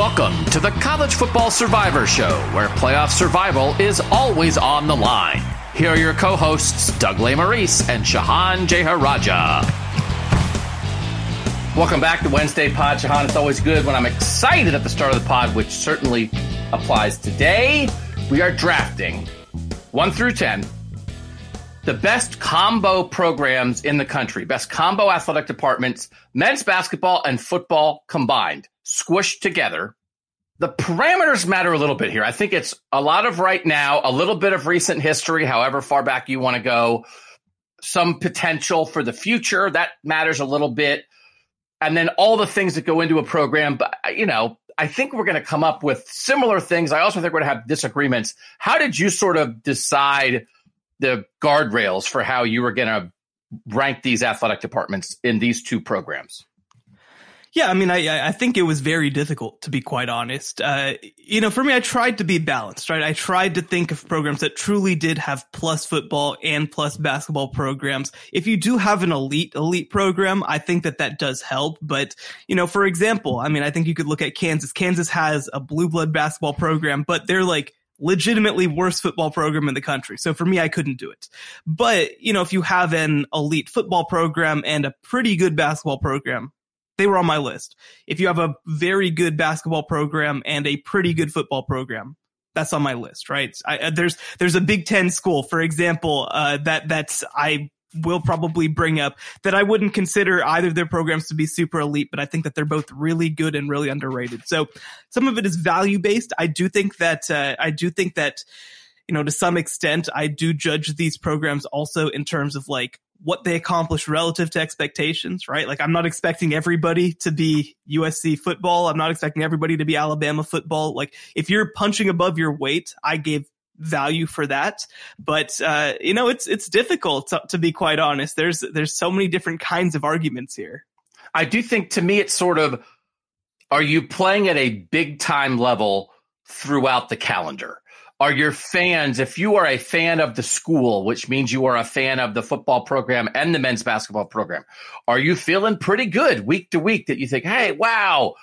Welcome to the College Football Survivor Show, where playoff survival is always on the line. Here are your co-hosts, Doug Lesmerises and Shehan Jeyarajah. Welcome back to Wednesday Pod. Shehan, it's always good when I'm excited at the start of the pod, which certainly applies today. We are drafting 1 through 10 the best combo programs in the country, best combo athletic departments, men's basketball and football combined squished together. The parameters matter a little bit here. I think it's a lot of right now, a little bit of recent history, however far back you want to go, some potential for the future. That matters a little bit. And then all the things that go into a program. But, uh, you know, I think we're going to come up with similar things. I also think we're going to have disagreements. How did you sort of decide the guardrails for how you were going to rank these athletic departments in these two programs? Yeah, I mean, I I think it was very difficult to be quite honest. Uh, you know, for me, I tried to be balanced, right? I tried to think of programs that truly did have plus football and plus basketball programs. If you do have an elite elite program, I think that that does help. But you know, for example, I mean, I think you could look at Kansas. Kansas has a blue blood basketball program, but they're like legitimately worst football program in the country. So for me, I couldn't do it. But, you know, if you have an elite football program and a pretty good basketball program, they were on my list. If you have a very good basketball program and a pretty good football program, that's on my list, right? I, uh, there's there's a Big Ten school, for example, uh, that that's I will probably bring up that I wouldn't consider either of their programs to be super elite, but I think that they're both really good and really underrated. So some of it is value based. I do think that uh, I do think that you know to some extent I do judge these programs also in terms of like what they accomplish relative to expectations, right? Like I'm not expecting everybody to be USC football. I'm not expecting everybody to be Alabama football. Like if you're punching above your weight, I gave value for that. But uh, you know, it's it's difficult to, to be quite honest. There's there's so many different kinds of arguments here. I do think to me it's sort of are you playing at a big time level throughout the calendar? Are your fans, if you are a fan of the school, which means you are a fan of the football program and the men's basketball program, are you feeling pretty good week to week that you think, hey, wow,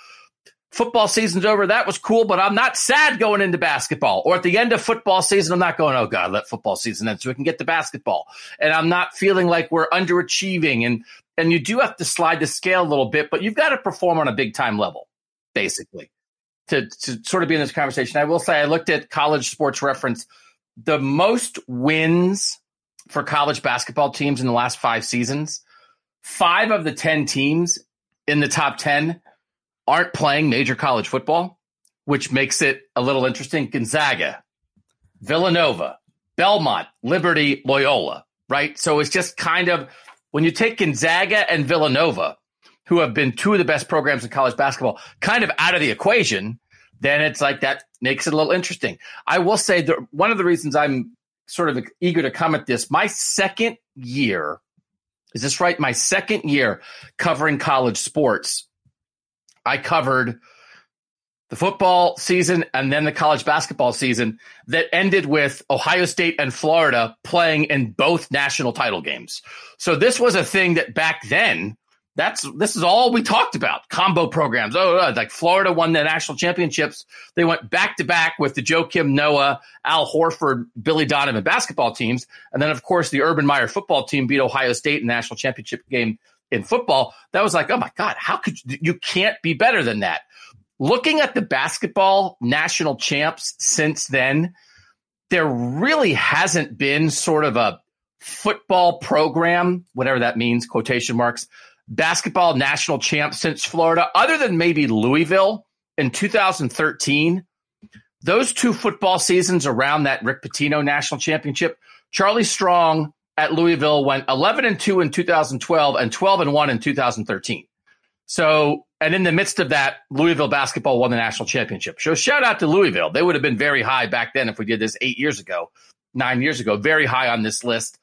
football season's over. That was cool, but I'm not sad going into basketball. Or at the end of football season, I'm not going, oh God, let football season end so we can get to basketball. And I'm not feeling like we're underachieving. And and you do have to slide the scale a little bit, but you've got to perform on a big time level, basically to, to sort of be in this conversation, I will say I looked at college sports reference. The most wins for college basketball teams in the last five seasons, five of the 10 teams in the top 10 aren't playing major college football, which makes it a little interesting. Gonzaga, Villanova, Belmont, Liberty, Loyola, right? So it's just kind of when you take Gonzaga and Villanova, who have been two of the best programs in college basketball, kind of out of the equation, then it's like that makes it a little interesting. I will say that one of the reasons I'm sort of eager to come at this, my second year, is this right? My second year covering college sports, I covered the football season and then the college basketball season that ended with Ohio State and Florida playing in both national title games. So this was a thing that back then that's this is all we talked about combo programs. Oh, uh, like Florida won the national championships. They went back to back with the Joakim Noah, Al Horford, Billy Donovan basketball teams, and then of course the Urban Meyer football team beat Ohio State in the national championship game in football, that was like, oh my God, how could you, you can't be better than that. Looking at the basketball national champs since then, there really hasn't been sort of a football program, whatever that means, quotation marks, basketball national champ since Florida, other than maybe Louisville in 2013. Those two football seasons around that Rick Pitino national championship, Charlie Strong at Louisville went 11 and 2 in 2012 and 12 and 1 in 2013. So, and in the midst of that, Louisville basketball won the national championship. So shout out to Louisville. They would have been very high back then if we did this eight years ago, nine years ago, very high on this list.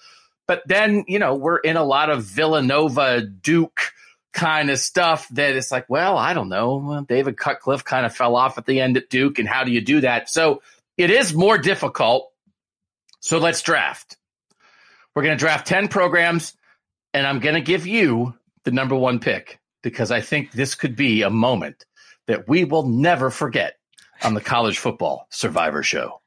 But then, you know, we're in a lot of Villanova, Duke kind of stuff that it's like, well, I don't know. David Cutcliffe kind of fell off at the end at Duke. And how do you do that? So it is more difficult. So let's draft. We're going to draft 10 programs, and I'm going to give you the number one pick because I think this could be a moment that we will never forget on the college football survivor show.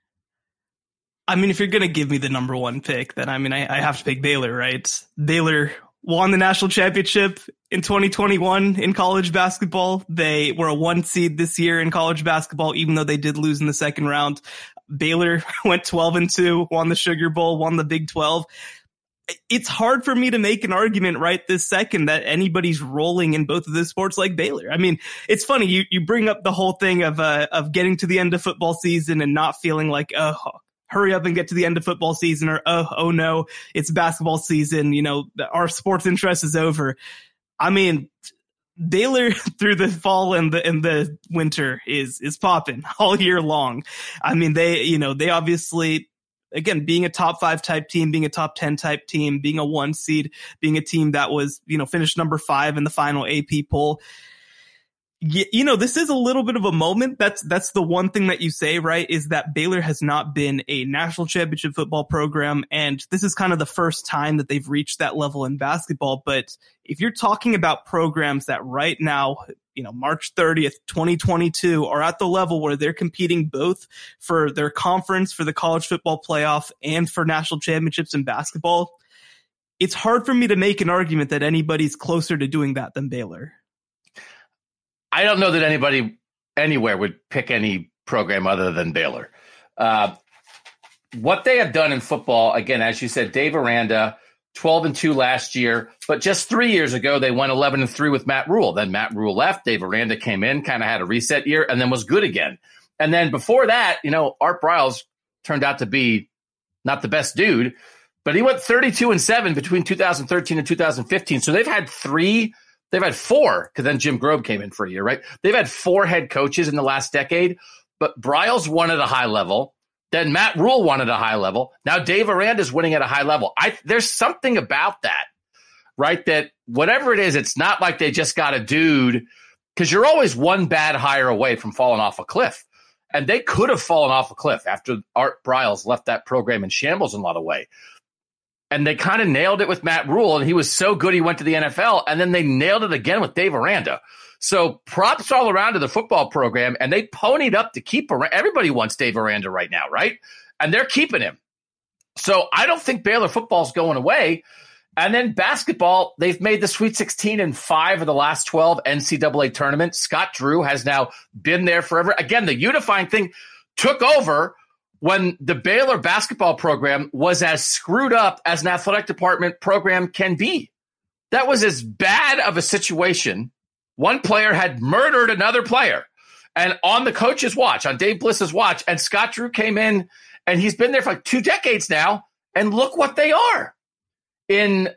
I mean, if you're going to give me the number one pick, then I mean, I, I, have to pick Baylor, right? Baylor won the national championship in 2021 in college basketball. They were a one seed this year in college basketball, even though they did lose in the second round. Baylor went 12 and 2, won the Sugar Bowl, won the Big 12 it's hard for me to make an argument right this second that anybody's rolling in both of those sports like Baylor. I mean, it's funny you you bring up the whole thing of uh, of getting to the end of football season and not feeling like oh hurry up and get to the end of football season or oh oh no it's basketball season you know our sports interest is over. I mean. Baylor through the fall and the and the winter is is popping all year long. I mean, they you know they obviously again, being a top five type team, being a top 10 type team, being a one seed, being a team that was, you know, finished number five in the final AP poll. You, know, this is a little bit of a moment. That's, that's the one thing that you say, right? Is that Baylor has not been a national championship football program. And this is kind of the first time that they've reached that level in basketball. But if you're talking about programs that right now you know, March 30th, 2022 are at the level where they're competing both for their conference, for the college football playoff and for national championships in basketball. It's hard for me to make an argument that anybody's closer to doing that than Baylor. I don't know that anybody anywhere would pick any program other than Baylor. Uh, what they have done in football, again, as you said, Dave Aranda, 12 and 2 last year, but just three years ago, they went 11 and 3 with Matt Rhule. Then Matt Rhule left. Dave Aranda came in, kind of had a reset year, and then was good again. And then before that, you know, Art Briles turned out to be not the best dude, but he went 32 and 7 between 2013 and 2015. So they've had three, they've had four, because then Jim Grobe came in for a year, right? They've had four head coaches in the last decade, but Briles won at a high level. Then Matt Rhule won at a high level. Now Dave Aranda is winning at a high level. I, there's something about that, right? That whatever it is, it's not like they just got a dude because you're always one bad hire away from falling off a cliff. And they could have fallen off a cliff after Art Briles left that program in shambles in a lot of way. And they kind of nailed it with Matt Rhule, and he was so good he went to the NFL. And then they nailed it again with Dave Aranda. So props all around to the football program, and they ponied up to keep Aranda. Everybody wants Dave Aranda right now, right? And they're keeping him. So I don't think Baylor football's going away. And then basketball, they've made the Sweet 16 in five of the last 12 NCAA tournaments. Scott Drew has now been there forever. Again, the unifying thing took over when the Baylor basketball program was as screwed up as an athletic department program can be. That was as bad of a situation one player had murdered another player. And on the coach's watch, on Dave Bliss's watch, and Scott Drew came in and he's been there for like two decades now. And look what they are. In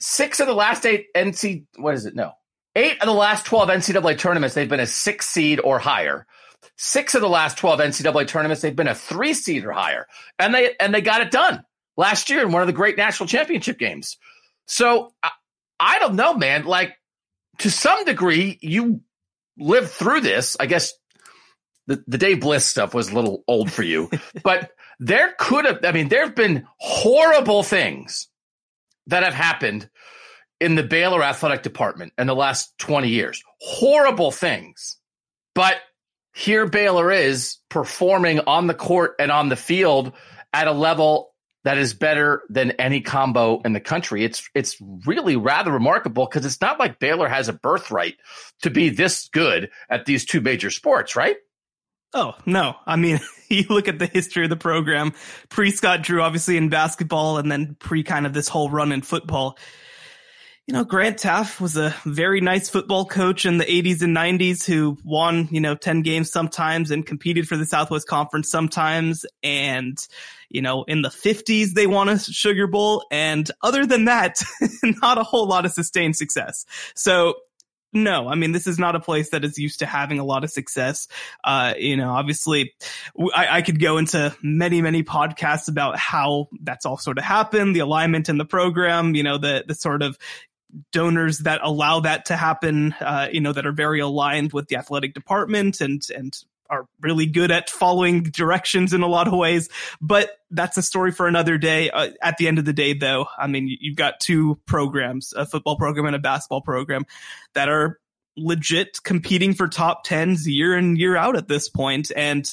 six of the last eight NC, what is it? No. Eight of the last 12 NCAA tournaments, they've been a six seed or higher. Six of the last 12 NCAA tournaments, they've been a three seed or higher. And they, and they got it done last year in one of the great national championship games. So I, I don't know, man. Like to some degree, you lived through this. I guess the, the Dave Bliss stuff was a little old for you, but there could have, I mean, there have been horrible things that have happened in the Baylor athletic department in the last 20 years. Horrible things. But here Baylor is performing on the court and on the field at a level that is better than any combo in the country. It's it's really rather remarkable because it's not like Baylor has a birthright to be this good at these two major sports, right? Oh, no. I mean, you look at the history of the program, pre Scott Drew, obviously in basketball, and then pre kind of this whole run in football. You know, Grant Teaff was a very nice football coach in the 80s and 90s who won, you know, 10 games sometimes and competed for the Southwest Conference sometimes. And, you know, in the 50s, they won a Sugar Bowl. And other than that, not a whole lot of sustained success. So no, I mean, this is not a place that is used to having a lot of success. Uh, you know, obviously I, I, could go into many, many podcasts about how that's all sort of happened, the alignment in the program, you know, the, the sort of donors that allow that to happen, uh, you know, that are very aligned with the athletic department and, and are really good at following directions in a lot of ways, but that's a story for another day. Uh, at the end of the day, though, I mean, you've got two programs, a football program and a basketball program that are legit competing for top tens year in, year out at this point. And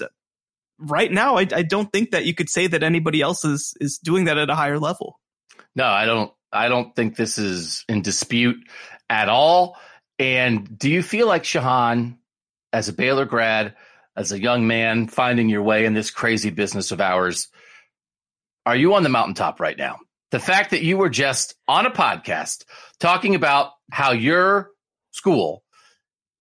right now, I, I don't think that you could say that anybody else is, is doing that at a higher level. No, I don't, I don't think this is in dispute at all. And do you feel like Shehan, as a Baylor grad, as a young man finding your way in this crazy business of ours, are you on the mountaintop right now? The fact that you were just on a podcast talking about how your school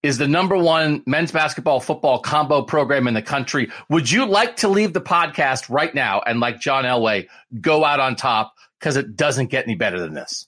is the number one men's basketball football combo program in the country. Would you like to leave the podcast right now and, like John Elway, go out on top because it doesn't get any better than this?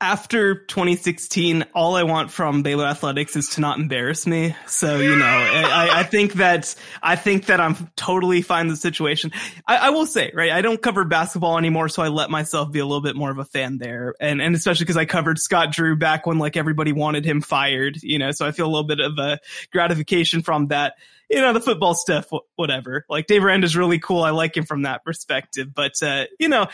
after 2016, all I want from Baylor athletics is to not embarrass me. So, you know, I, I think that, I think that I'm totally fine with the situation. I, I, will say, right, I don't cover basketball anymore, so I let myself be a little bit more of a fan there. And, and especially because I covered Scott Drew back when like everybody wanted him fired, you know, so I feel a little bit of a gratification from that you know, the football stuff, whatever. Like Dave Aranda is really cool. I like him from that perspective. But, uh, you know,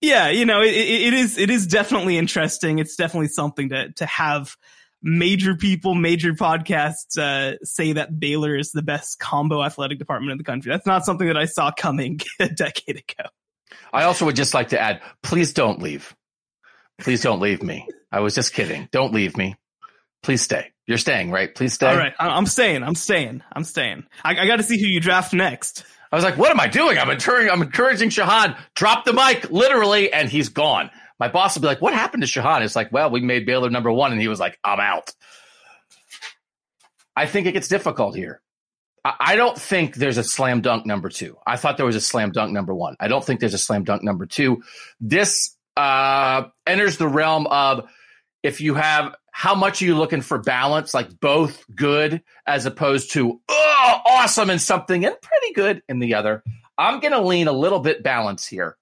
yeah, you know, it, it is it is definitely interesting. It's definitely something to to have major people, major podcasts uh, say that Baylor is the best combo athletic department in the country. That's not something that I saw coming a decade ago. I also would just like to add, please don't leave. Please don't leave me. I was just kidding. Don't leave me. Please stay. You're staying, right? Please stay. All right. I'm staying. I'm staying. I'm staying. I, I got to see who you draft next. I was like, what am I doing? I'm encouraging, I'm encouraging Shehan, drop the mic, literally, and he's gone. My boss will be like, what happened to Shehan? It's like, well, we made Baylor number one, and he was like, I'm out. I think it gets difficult here. I don't think there's a slam dunk number two. I thought there was a slam dunk number one. I don't think there's a slam dunk number two. This uh, enters the realm of if you have how much are you looking for balance, like both good as opposed to oh, awesome in something and pretty good in the other? I'm going to lean a little bit balance here.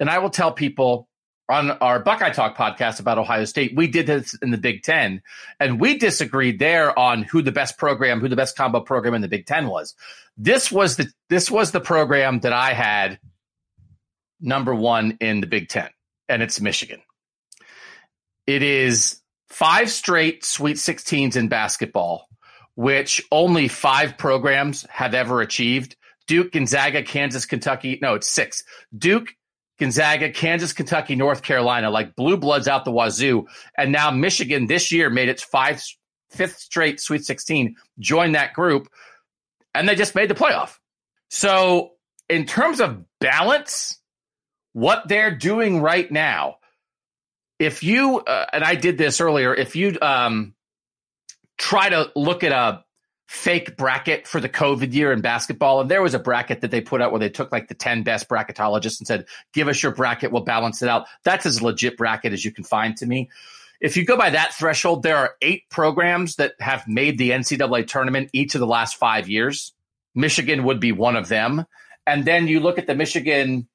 And I will tell people on our Buckeye Talk podcast about Ohio State, we did this in the Big Ten, and we disagreed there on who the best program, who the best combo program in the Big Ten was. This was the this was the program that I had number one in the Big Ten, and it's Michigan. It is five straight Sweet 16s in basketball, which only five programs have ever achieved. Duke, Gonzaga, Kansas, Kentucky. No, it's six. Duke, Gonzaga, Kansas, Kentucky, North Carolina, like blue bloods out the wazoo. And now Michigan this year made its five, fifth straight Sweet 16, joined that group, and they just made the playoff. So, in terms of balance, what they're doing right now, if you uh, and I did this earlier, if you um, try to look at a fake bracket for the COVID year in basketball, and there was a bracket that they put out where they took like the ten best bracketologists and said, "Give us your bracket, we'll balance it out." That's as legit bracket as you can find to me. If you go by that threshold, there are eight programs that have made the NCAA tournament each of the last five years. Michigan would be one of them, and then you look at the Michigan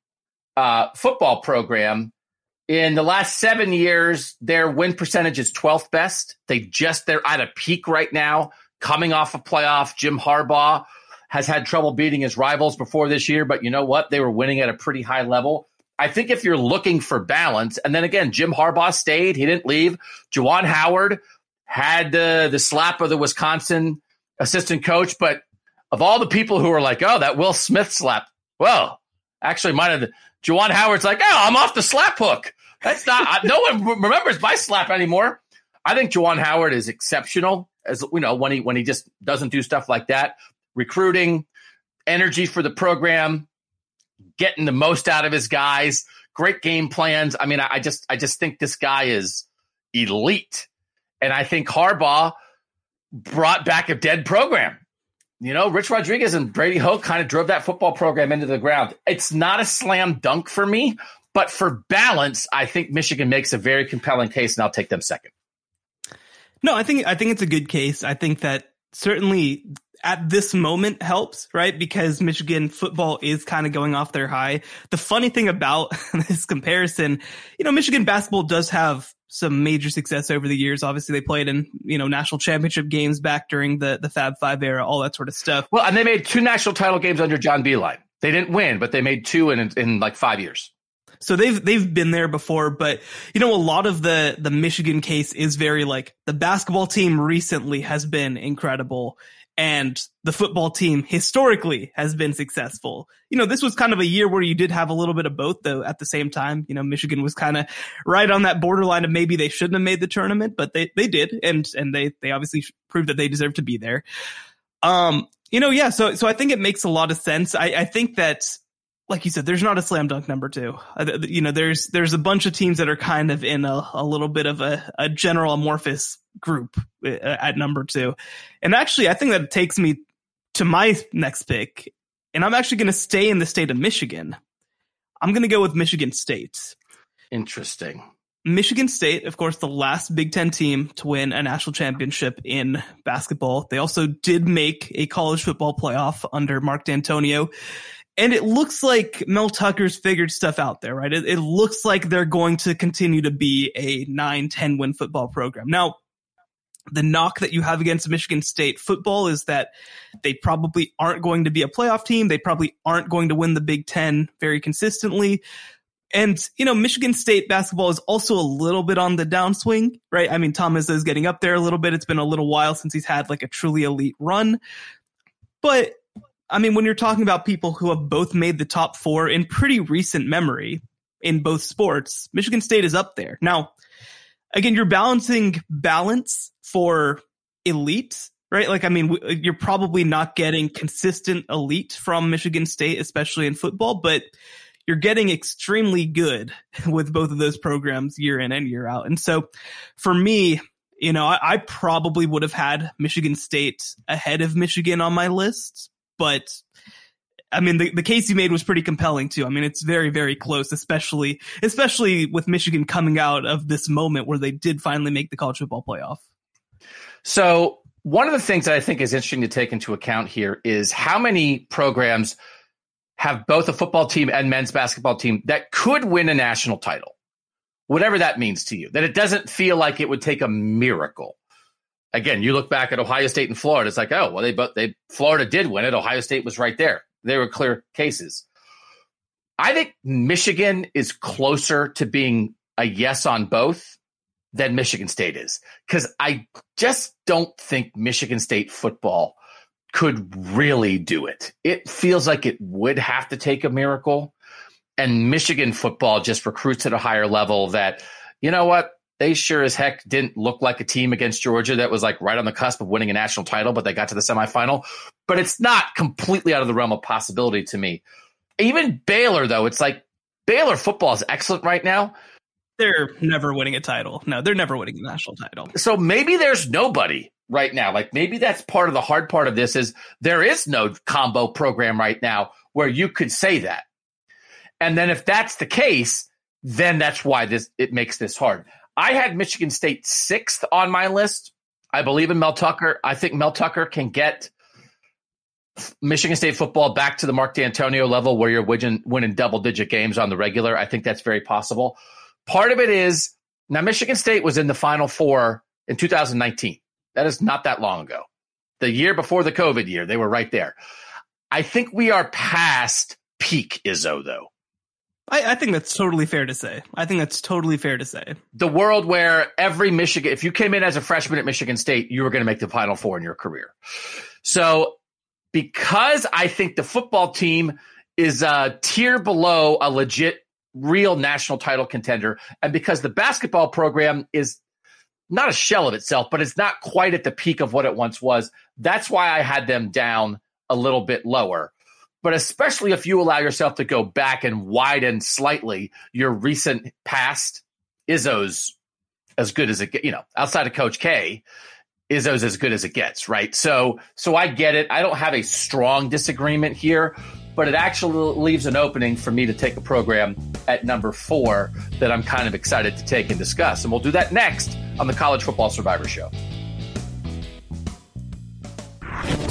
uh, football program in the last seven years, their win percentage is 12th best. They just, they're at a peak right now, coming off a playoff. Jim Harbaugh has had trouble beating his rivals before this year, but you know what? They were winning at a pretty high level. I think if you're looking for balance, and then again, Jim Harbaugh stayed, he didn't leave. Juwan Howard had the, the slap of the Wisconsin assistant coach, but of all the people who are like, oh, that Will Smith slap, well, Actually, might have. Juwan Howard's like, oh, I'm off the slap hook. That's not. no one remembers my slap anymore. I think Juwan Howard is exceptional, as you know, when he when he just doesn't do stuff like that. Recruiting, energy for the program, getting the most out of his guys, great game plans. I mean, I, I just I just think this guy is elite, and I think Harbaugh brought back a dead program. You know, Rich Rodriguez and Brady Hoke kind of drove that football program into the ground. It's not a slam dunk for me, but for balance, I think Michigan makes a very compelling case, and I'll take them second. No, I think I think it's a good case. I think that certainly at this moment helps, right? Because Michigan football is kind of going off their high. The funny thing about this comparison, you know, Michigan basketball does have some major success over the years. Obviously, they played in you know national championship games back during the the Fab Five era, all that sort of stuff. Well, and they made two national title games under John Beilein. They didn't win, but they made two in in like five years. So they've they've been there before, but you know a lot of the the Michigan case is very like the basketball team recently has been incredible and the football team historically has been successful. You know, this was kind of a year where you did have a little bit of both though at the same time. You know, Michigan was kind of right on that borderline of maybe they shouldn't have made the tournament, but they they did and and they they obviously proved that they deserve to be there. Um, you know, yeah, so so I think it makes a lot of sense. I I think that like you said, there's not a slam dunk number two. Uh, you know, there's there's a bunch of teams that are kind of in a, a little bit of a, a general amorphous group uh, at number two. And actually, I think that takes me to my next pick. And I'm actually going to stay in the state of Michigan. I'm going to go with Michigan State. Interesting. Michigan State, of course, the last Big Ten team to win a national championship in basketball. They also did make a college football playoff under Mark Dantonio. And it looks like Mel Tucker's figured stuff out there, right? It, it, looks like they're going to continue to be a 9, 10 win football program. Now, the knock that you have against Michigan State football is that they probably aren't going to be a playoff team. They probably aren't going to win the Big Ten very consistently. And, you know, Michigan State basketball is also a little bit on the downswing, right? I mean, Tom is getting up there a little bit. It's been a little while since he's had like a truly elite run. But I mean, when you're talking about people who have both made the top four in pretty recent memory in both sports, Michigan State is up there. Now, again, you're balancing balance for elite, right? Like, I mean, you're probably not getting consistent elite from Michigan State, especially in football, but you're getting extremely good with both of those programs year in and year out. And so for me, you know, I, I probably would have had Michigan State ahead of Michigan on my list, but I mean, the, the case you made was pretty compelling too. I mean, it's very, very close, especially, especially with Michigan coming out of this moment where they did finally make the college football playoff. So one of the things that I think is interesting to take into account here is how many programs have both a football team and men's basketball team that could win a national title, whatever that means to you, that it doesn't feel like it would take a miracle again, you look back at Ohio State and Florida, it's like, oh, well, they but they Florida did win it. Ohio State was right there. They were clear cases. I think Michigan is closer to being a yes on both than Michigan State is because I just don't think Michigan State football could really do it. It feels like it would have to take a miracle. And Michigan football just recruits at a higher level that, you know what? They sure as heck didn't look like a team against Georgia that was like right on the cusp of winning a national title, but they got to the semifinal. But it's not completely out of the realm of possibility to me. Even Baylor, though, it's like Baylor football is excellent right now. They're never winning a title. No, they're never winning a national title. So maybe there's nobody right now. Like maybe that's part of the hard part of this is there is no combo program right now where you could say that. And then if that's the case, then that's why this it makes this hard. I had Michigan State sixth on my list. I believe in Mel Tucker. I think Mel Tucker can get Michigan State football back to the Mark Dantonio level where you're winning, winning double digit games on the regular. I think that's very possible. Part of it is now Michigan State was in the Final Four in 2019. That is not that long ago. The year before the COVID year, they were right there. I think we are past peak Izzo, though. I, I, think that's totally fair to say. I think that's totally fair to say. The world where every Michigan, if you came in as a freshman at Michigan State, you were going to make the Final Four in your career. So, because I think the football team is a tier below a legit real national title contender. And because the basketball program is not a shell of itself, but it's not quite at the peak of what it once was, that's why I had them down a little bit lower. But especially if you allow yourself to go back and widen slightly your recent past, Izzo's as good as it, gets, you know, outside of Coach K, Izzo's as good as it gets, right? So, so I get it. I don't have a strong disagreement here, but it actually leaves an opening for me to take a program at number four that I'm kind of excited to take and discuss. And we'll do that next on the College Football Survivor Show.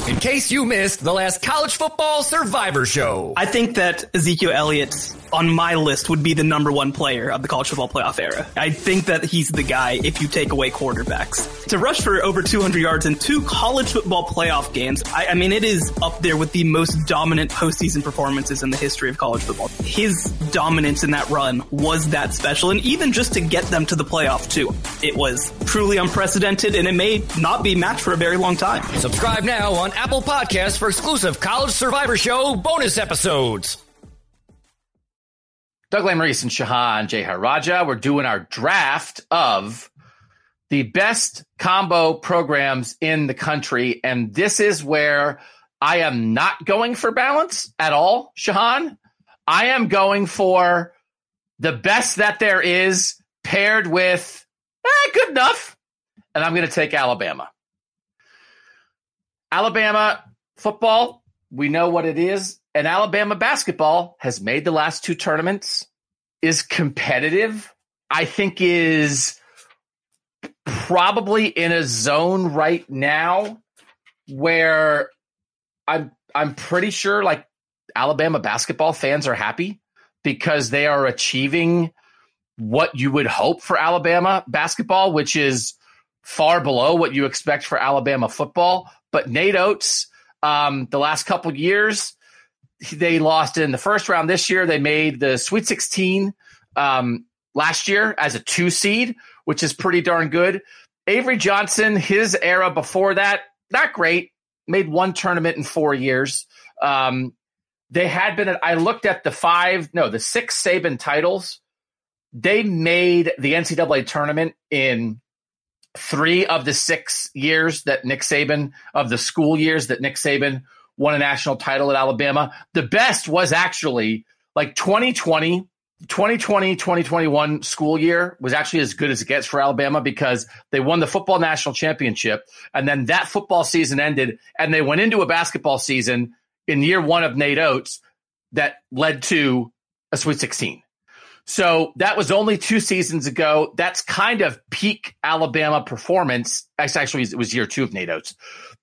In case you missed the last college football survivor show. I think that Ezekiel Elliott on my list would be the number one player of the college football playoff era. I think that he's the guy if you take away quarterbacks. To rush for over 200 yards in two college football playoff games, I, I mean, it is up there with the most dominant postseason performances in the history of college football. His dominance in that run was that special, and even just to get them to the playoff too, it was truly unprecedented, and it may not be matched for a very long time. Subscribe now on Apple Podcasts for exclusive College Survivor Show bonus episodes. Doug Lesmerises and Shehan Jeyarajah. We're doing our draft of the best combo programs in the country. And this is where I am not going for balance at all, Shehan. I am going for the best that there is paired with eh, good enough. And I'm going to take Alabama. Alabama football, we know what it is and Alabama basketball has made the last two tournaments, is competitive, I think is probably in a zone right now where I'm I'm pretty sure like Alabama basketball fans are happy because they are achieving what you would hope for Alabama basketball, which is far below what you expect for Alabama football. But Nate Oats, um, the last couple years, they lost in the first round this year. They made the Sweet 16 um, last year as a two seed, which is pretty darn good. Avery Johnson, his era before that, not great. Made one tournament in four years. Um, they had been, I looked at the five, no, the six Saban titles. They made the NCAA tournament in three of the six years that Nick Saban, of the school years that Nick Saban won a national title at Alabama. The best was actually like 2020, 2020, 2021 school year was actually as good as it gets for Alabama because they won the football national championship. And then that football season ended and they went into a basketball season in year one of Nate Oats that led to a Sweet 16. So that was only two seasons ago. That's kind of peak Alabama performance. Actually, it was year two of Nate Oats.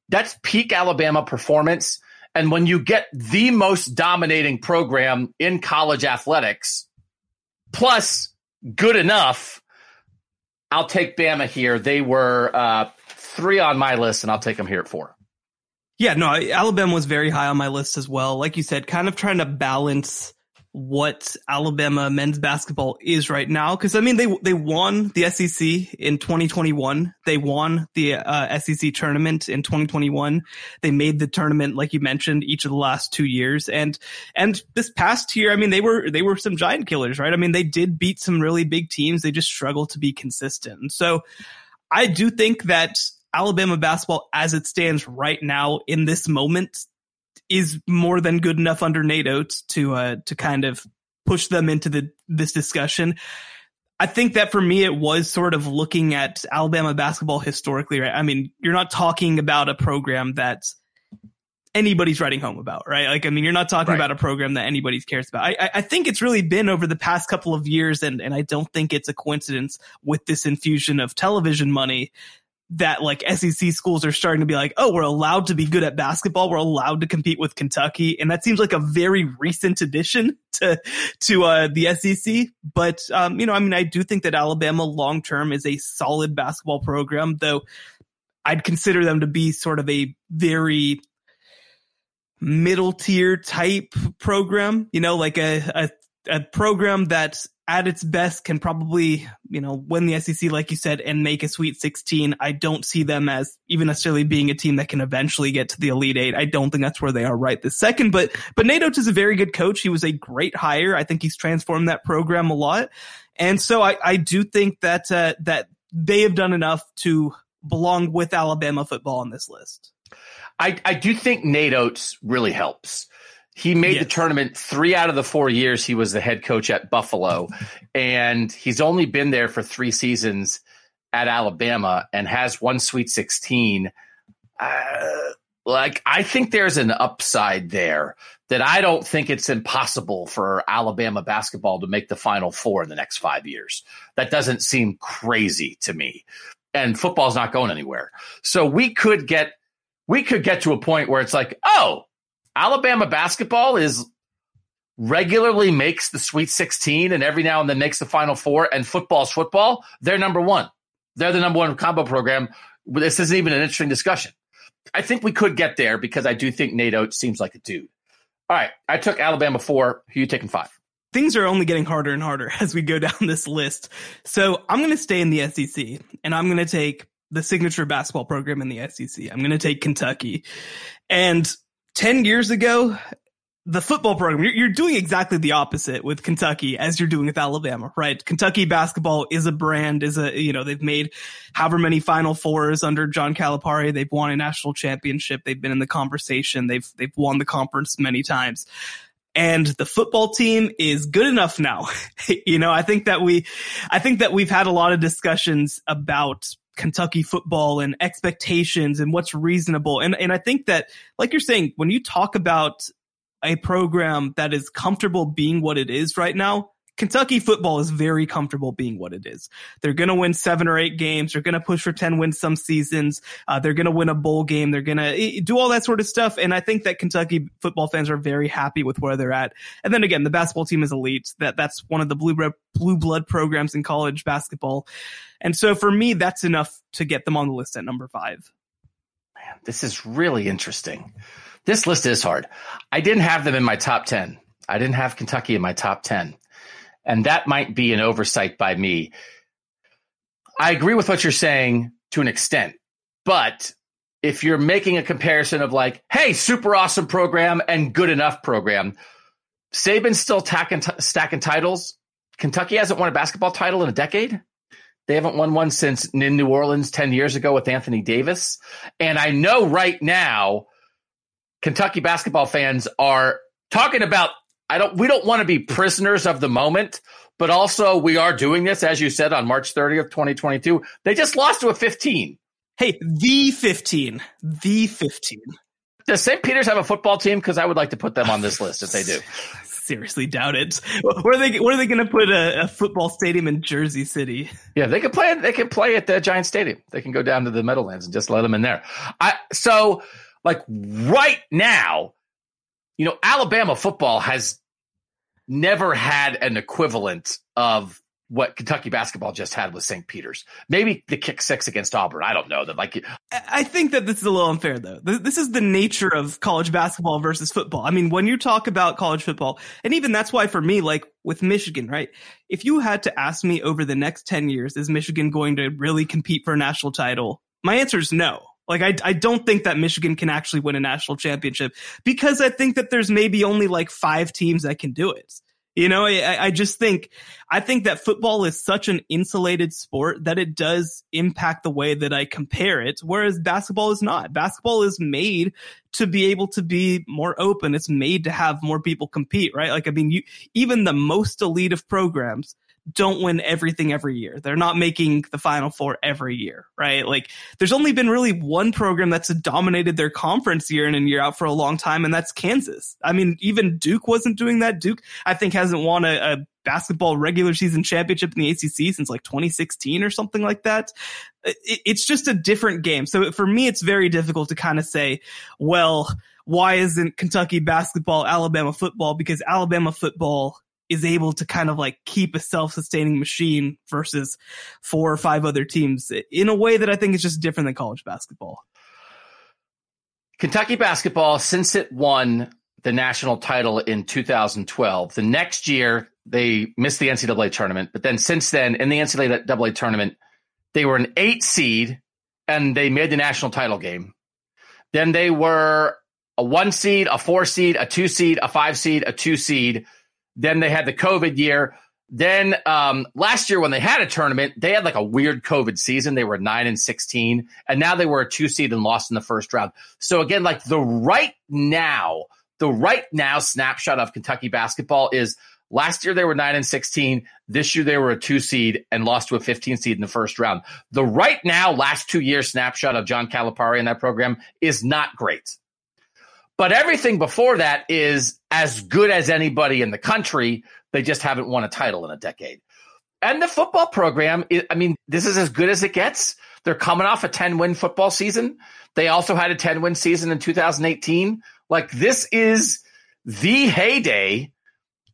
That's peak Alabama performance. And when you get the most dominating program in college athletics, plus good enough, I'll take Bama here. They were uh, three on my list, and I'll take them here at four. Yeah, no, Alabama was very high on my list as well. Like you said, kind of trying to balance what Alabama men's basketball is right now. Cause I mean, they, they won the SEC in 2021. They won the uh, SEC tournament in 2021. They made the tournament, like you mentioned, each of the last two years. And, and this past year, I mean, they were, they were some giant killers, right? I mean, they did beat some really big teams. They just struggled to be consistent. So I do think that Alabama basketball as it stands right now in this moment is more than good enough under Nate Oats to uh, to kind of push them into the this discussion. I think that for me, it was sort of looking at Alabama basketball historically, right? I mean, you're not talking about a program that anybody's writing home about, right? Like, I mean, you're not talking right. about a program that anybody cares about. I, I think it's really been over the past couple of years, and, and I don't think it's a coincidence with this infusion of television money that like SEC schools are starting to be like, oh, we're allowed to be good at basketball. We're allowed to compete with Kentucky. And that seems like a very recent addition to, to, uh, the SEC. But, um, you know, I mean, I do think that Alabama long term is a solid basketball program, though I'd consider them to be sort of a very middle tier type program, you know, like a, a, a program that at its best can probably, you know, win the SEC, like you said, and make a Sweet 16. I don't see them as even necessarily being a team that can eventually get to the Elite Eight. I don't think that's where they are right this second. But but Nate Oats is a very good coach. He was a great hire. I think he's transformed that program a lot, and so I I do think that uh, that they have done enough to belong with Alabama football on this list. I I do think Nate Oats really helps he made yes. the tournament three out of the four years he was the head coach at Buffalo, and he's only been there for three seasons at Alabama and has one Sweet 16. Uh, like, I think there's an upside there that I don't think it's impossible for Alabama basketball to make the Final Four in the next five years. That doesn't seem crazy to me. And football's not going anywhere. So we could get we could get to a point where it's like, oh, Alabama basketball is regularly makes the Sweet 16 and every now and then makes the Final Four, and football's football. They're number one. They're the number one combo program. This isn't even an interesting discussion. I think we could get there because I do think Nate Oats seems like a dude. All right, I took Alabama four. Who you taking five? Things are only getting harder and harder as we go down this list. So I'm going to stay in the SEC and I'm going to take the signature basketball program in the SEC. I'm going to take Kentucky. And 10 years ago, the football program, you're, you're, doing exactly the opposite with Kentucky as you're doing with Alabama, right? Kentucky basketball is a brand, is a, you know, they've made however many final fours under John Calipari. They've won a national championship. They've been in the conversation. They've, they've won the conference many times. And the football team is good enough now. you know, I think that we, I think that we've had a lot of discussions about Kentucky football and expectations and what's reasonable. And and I think that like you're saying when you talk about a program that is comfortable being what it is right now, Kentucky football is very comfortable being what it is. They're going to win seven or eight games. They're going to push for 10 wins some seasons. Uh, they're going to win a bowl game. They're going to do all that sort of stuff. And I think that Kentucky football fans are very happy with where they're at. And then again, the basketball team is elite. That, that's one of the blue, blue blood programs in college basketball. And so for me, that's enough to get them on the list at number five. Man, this is really interesting. This list is hard. I didn't have them in my top 10. I didn't have Kentucky in my top 10. And that might be an oversight by me. I agree with what you're saying to an extent, but if you're making a comparison of like, hey, super awesome program and good enough program, Saban's still tacking, stacking titles. Kentucky hasn't won a basketball title in a decade. They haven't won one since in New Orleans 10 years ago with Anthony Davis. And I know right now, Kentucky basketball fans are talking about I don't we don't want to be prisoners of the moment, but also we are doing this, as you said, on March 30th, 2022. They just lost to a 15. Hey, the 15. The 15. Does St. Peter's have a football team? Because I would like to put them on this list if they do. Seriously, doubt it. Where are they? Where are they going to put a, a, football stadium in Jersey City? Yeah, they could play. They can play at the Giant Stadium. They can go down to the Meadowlands and just let them in there. I so like right now, you know, Alabama football has never had an equivalent of what Kentucky basketball just had with St. Peter's. Maybe the kick six against Auburn. I don't know that. Like, I think that this is a little unfair though. This is the nature of college basketball versus football. I mean, when you talk about college football, and even that's why for me, like with Michigan, right? If you had to ask me over the next 10 years, is Michigan going to really compete for a national title? My answer is no. Like I, I don't think that Michigan can actually win a national championship because I think that there's maybe only like five teams that can do it. You know, I, I just think, I think that football is such an insulated sport that it does impact the way that I compare it, whereas basketball is not. Basketball is made to be able to be more open. It's made to have more people compete, right? Like, I mean, you, even the most elite of programs don't win everything every year. They're not making the final four every year, right? Like there's only been really one program that's dominated their conference year in and year out for a long time. And that's Kansas. I mean, even Duke wasn't doing that. Duke, I think hasn't won a, a basketball regular season championship in the ACC since like 2016 or something like that. It, it's just a different game. So for me, it's very difficult to kind of say, well, why isn't Kentucky basketball Alabama football? Because Alabama football is able to kind of like keep a self-sustaining machine versus four or five other teams in a way that I think is just different than college basketball. Kentucky basketball, since it won the national title in 2012, the next year they missed the NCAA tournament. But then since then, in the NCAA tournament, they were an eight seed and they made the national title game. Then they were a one seed, a four seed, a two seed, a five seed, a two seed. Then they had the COVID year. Then um, last year when they had a tournament, they had like a weird COVID season. They were nine and sixteen, and now they were a two seed and lost in the first round. So again, like the right now, the right now snapshot of Kentucky basketball is last year they were nine and sixteen. This year they were a two seed and lost to a fifteen seed in the first round. The right now last two year snapshot of John Calipari in that program is not great. But everything before that is as good as anybody in the country. They just haven't won a title in a decade. And the football program, I mean, this is as good as it gets. They're coming off a 10 win football season. They also had a 10 win season in 2018. Like, this is the heyday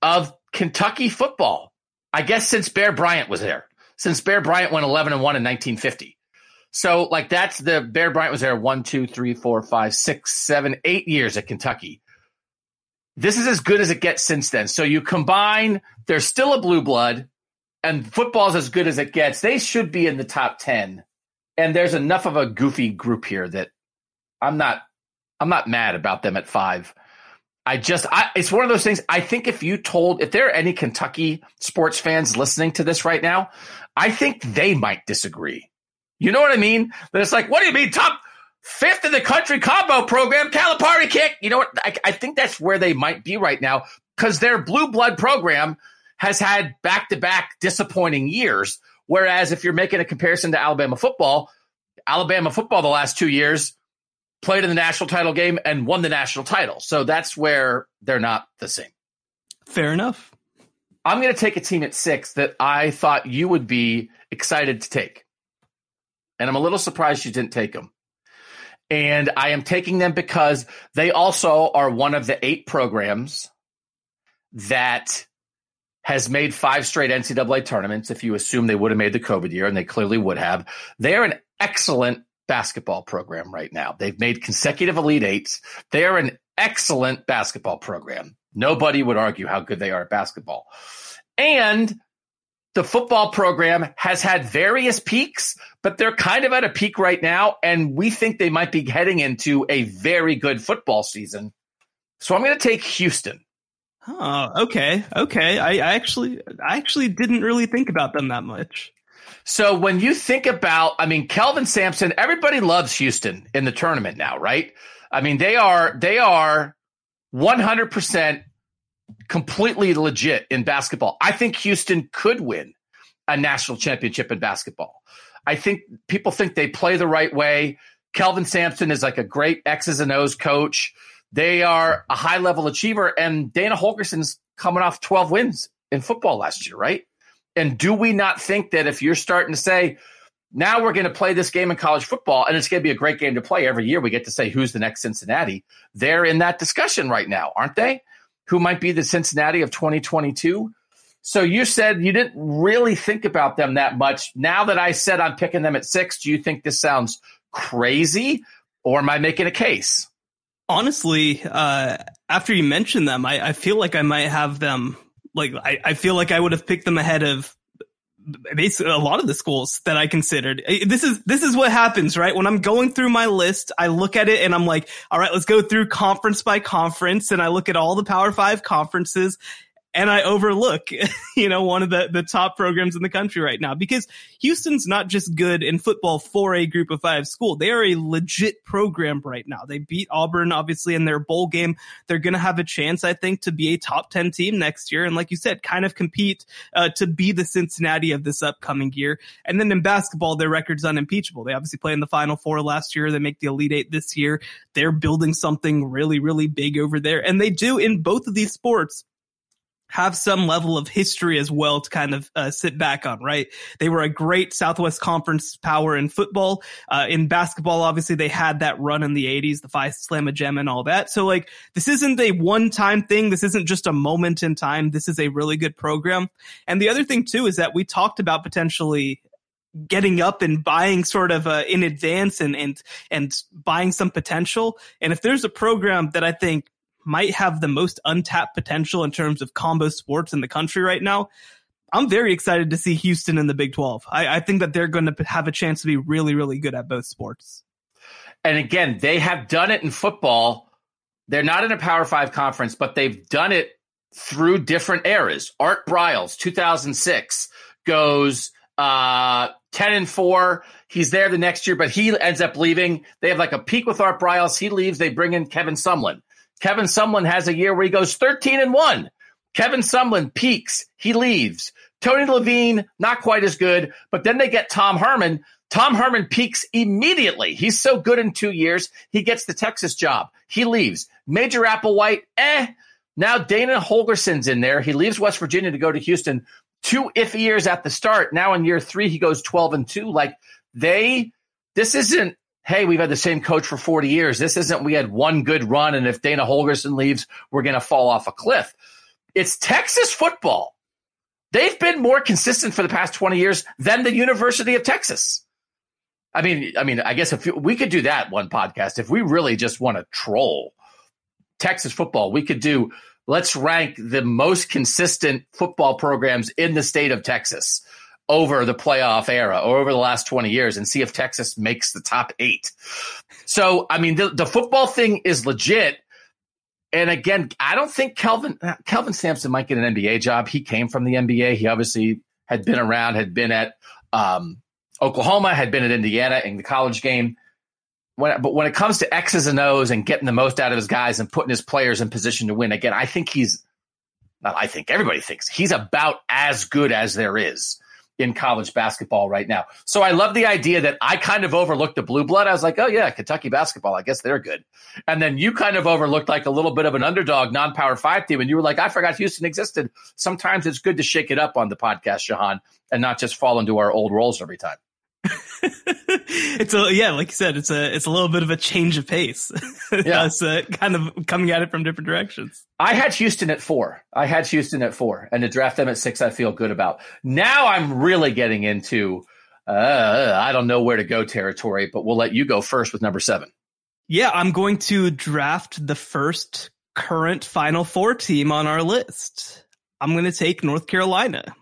of Kentucky football. I guess since Bear Bryant was there, since Bear Bryant went 11 and 1 in 1950. So, like, that's the Bear Bryant was there one, two, three, four, five, six, seven, eight years at Kentucky. This is as good as it gets since then. So you combine, there's still a blue blood, and football's as good as it gets. They should be in the top 10. And there's enough of a goofy group here that I'm not I'm not mad about them at five. I just I, it's one of those things. I think if you told if there are any Kentucky sports fans listening to this right now, I think they might disagree. You know what I mean? That it's like, what do you mean top fifth in the country combo program, Calipari kick? You know what? I, I think that's where they might be right now because their blue blood program has had back to back disappointing years. Whereas if you're making a comparison to Alabama football, Alabama football the last two years played in the national title game and won the national title. So that's where they're not the same. Fair enough. I'm going to take a team at six that I thought you would be excited to take. And I'm a little surprised you didn't take them. And I am taking them because they also are one of the eight programs that has made five straight NCAA tournaments. If you assume they would have made the COVID year, and they clearly would have, they are an excellent basketball program right now. They've made consecutive Elite Eights. They are an excellent basketball program. Nobody would argue how good they are at basketball. And the football program has had various peaks, but they're kind of at a peak right now. And we think they might be heading into a very good football season. So I'm going to take Houston. Oh, okay. Okay. I, I actually, I actually didn't really think about them that much. So when you think about, I mean, Kelvin Sampson, everybody loves Houston in the tournament now, right? I mean, they are, they are 100% completely legit in basketball. I think Houston could win a national championship in basketball. I think people think they play the right way. Kelvin Sampson is like a great X's and O's coach. They are a high level achiever, and Dana Holgorsen's coming off 12 wins in football last year, right? And do we not think that if you're starting to say, now we're going to play this game in college football, and it's going to be a great game to play every year, we get to say who's the next Cincinnati. They're in that discussion right now, aren't they? Who might be the Cincinnati of 2022? So you said you didn't really think about them that much. Now that I said I'm picking them at six, do you think this sounds crazy or am I making a case? Honestly, uh, after you mentioned them, I, I, feel like I might have them. Like I, I feel like I would have picked them ahead of basically a lot of the schools that I considered. Eh, this is this is what happens, right? When I'm going through my list, I look at it and I'm like, all right, let's go through conference by conference, and I look at all the Power Five conferences, and I overlook, you know, one of the, the top programs in the country right now because Houston's not just good in football for a group of five school. They are a legit program right now. They beat Auburn, obviously, in their bowl game. They're going to have a chance, I think, to be a top 10 team next year. And like you said, kind of compete uh, to be the Cincinnati of this upcoming year. And then in basketball, their record's unimpeachable. They obviously play in the final four last year. They make the Elite Eight this year. They're building something really, really big over there. And they do in both of these sports have some level of history as well to kind of uh, sit back on, right? They were a great Southwest Conference power in football. Uh, in basketball, obviously, they had that run in the 80s, the Phi Slama Jama and all that. So, like, this isn't a one time thing. This isn't just a moment in time. This is a really good program. And the other thing, too, is that we talked about potentially getting up and buying sort of uh, in advance and, and, and buying some potential. And if there's a program that I think might have the most untapped potential in terms of combo sports in the country right now. I'm very excited to see Houston in the Big 12. I, I think that they're going to have a chance to be really, really good at both sports. And again, they have done it in football. They're not in a Power Five conference, but they've done it through different eras. Art Briles, 2006, goes uh, 10 and 4. He's there the next year, but he ends up leaving. They have like a peak with Art Briles. He leaves. They bring in Kevin Sumlin. Kevin Sumlin has a year where he goes 13 and 1. Kevin Sumlin peaks. He leaves. Tony Levine, not quite as good, but then they get Tom Herman. Tom Herman peaks immediately. He's so good in two years. He gets the Texas job. He leaves. Major Applewhite, eh. Now Dana Holgorsen's in there. He leaves West Virginia to go to Houston. Two iffy years at the start. Now in year three, he goes 12 and two. Like they, this isn't, hey, we've had the same coach for 40 years. This isn't, we had one good run. And if Dana Holgorsen leaves, we're going to fall off a cliff. It's Texas football. They've been more consistent for the past 20 years than the University of Texas. I mean, I mean, I guess if we could do that one podcast, if we really just want to troll Texas football, we could do let's rank the most consistent football programs in the state of Texas over the playoff era or over the last 20 years and see if Texas makes the top eight. So, I mean, the, the football thing is legit. And again, I don't think Kelvin Kelvin Sampson might get an NBA job. He came from the NBA. He obviously had been around, had been at um, Oklahoma, had been at Indiana in the college game. When, but when it comes to X's and O's and getting the most out of his guys and putting his players in position to win, again, I think he's not. I think everybody thinks he's about as good as there is in college basketball right now. So I love the idea that I kind of overlooked the blue blood. I was like, oh yeah, Kentucky basketball. I guess they're good. And then you kind of overlooked like a little bit of an underdog non-power five team. And you were like, I forgot Houston existed. Sometimes it's good to shake it up on the podcast, Shehan, and not just fall into our old roles every time. it's a yeah, like you said, it's a it's a little bit of a change of pace. Yeah, it's uh, kind of coming at it from different directions. I had Houston at four. I had Houston at four, and to draft them at six, I feel good about. Now I'm really getting into uh, I don't know where to go territory, but we'll let you go first with number seven. Yeah, I'm going to draft the first current Final Four team on our list. I'm going to take North Carolina.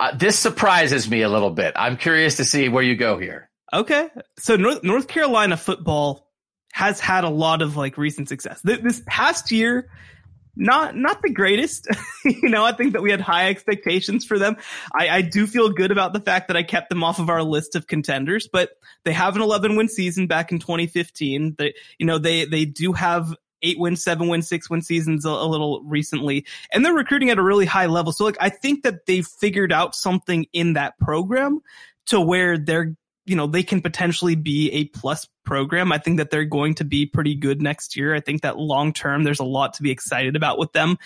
Uh, this surprises me a little bit. I'm curious to see where you go here. Okay. So North, North Carolina football has had a lot of like recent success. Th- this past year, not not the greatest. you know, I think that we had high expectations for them. I, I do feel good about the fact that I kept them off of our list of contenders, but they have an 11 win season back in 2015. They, you know, they they do have eight win, seven win, six win seasons a, a, little recently, and they're recruiting at a really high level. So like, I think that they've figured out something in that program to where they're, you know, they can potentially be a plus program. I think that they're going to be pretty good next year. I think that long term, there's a lot to be excited about with them.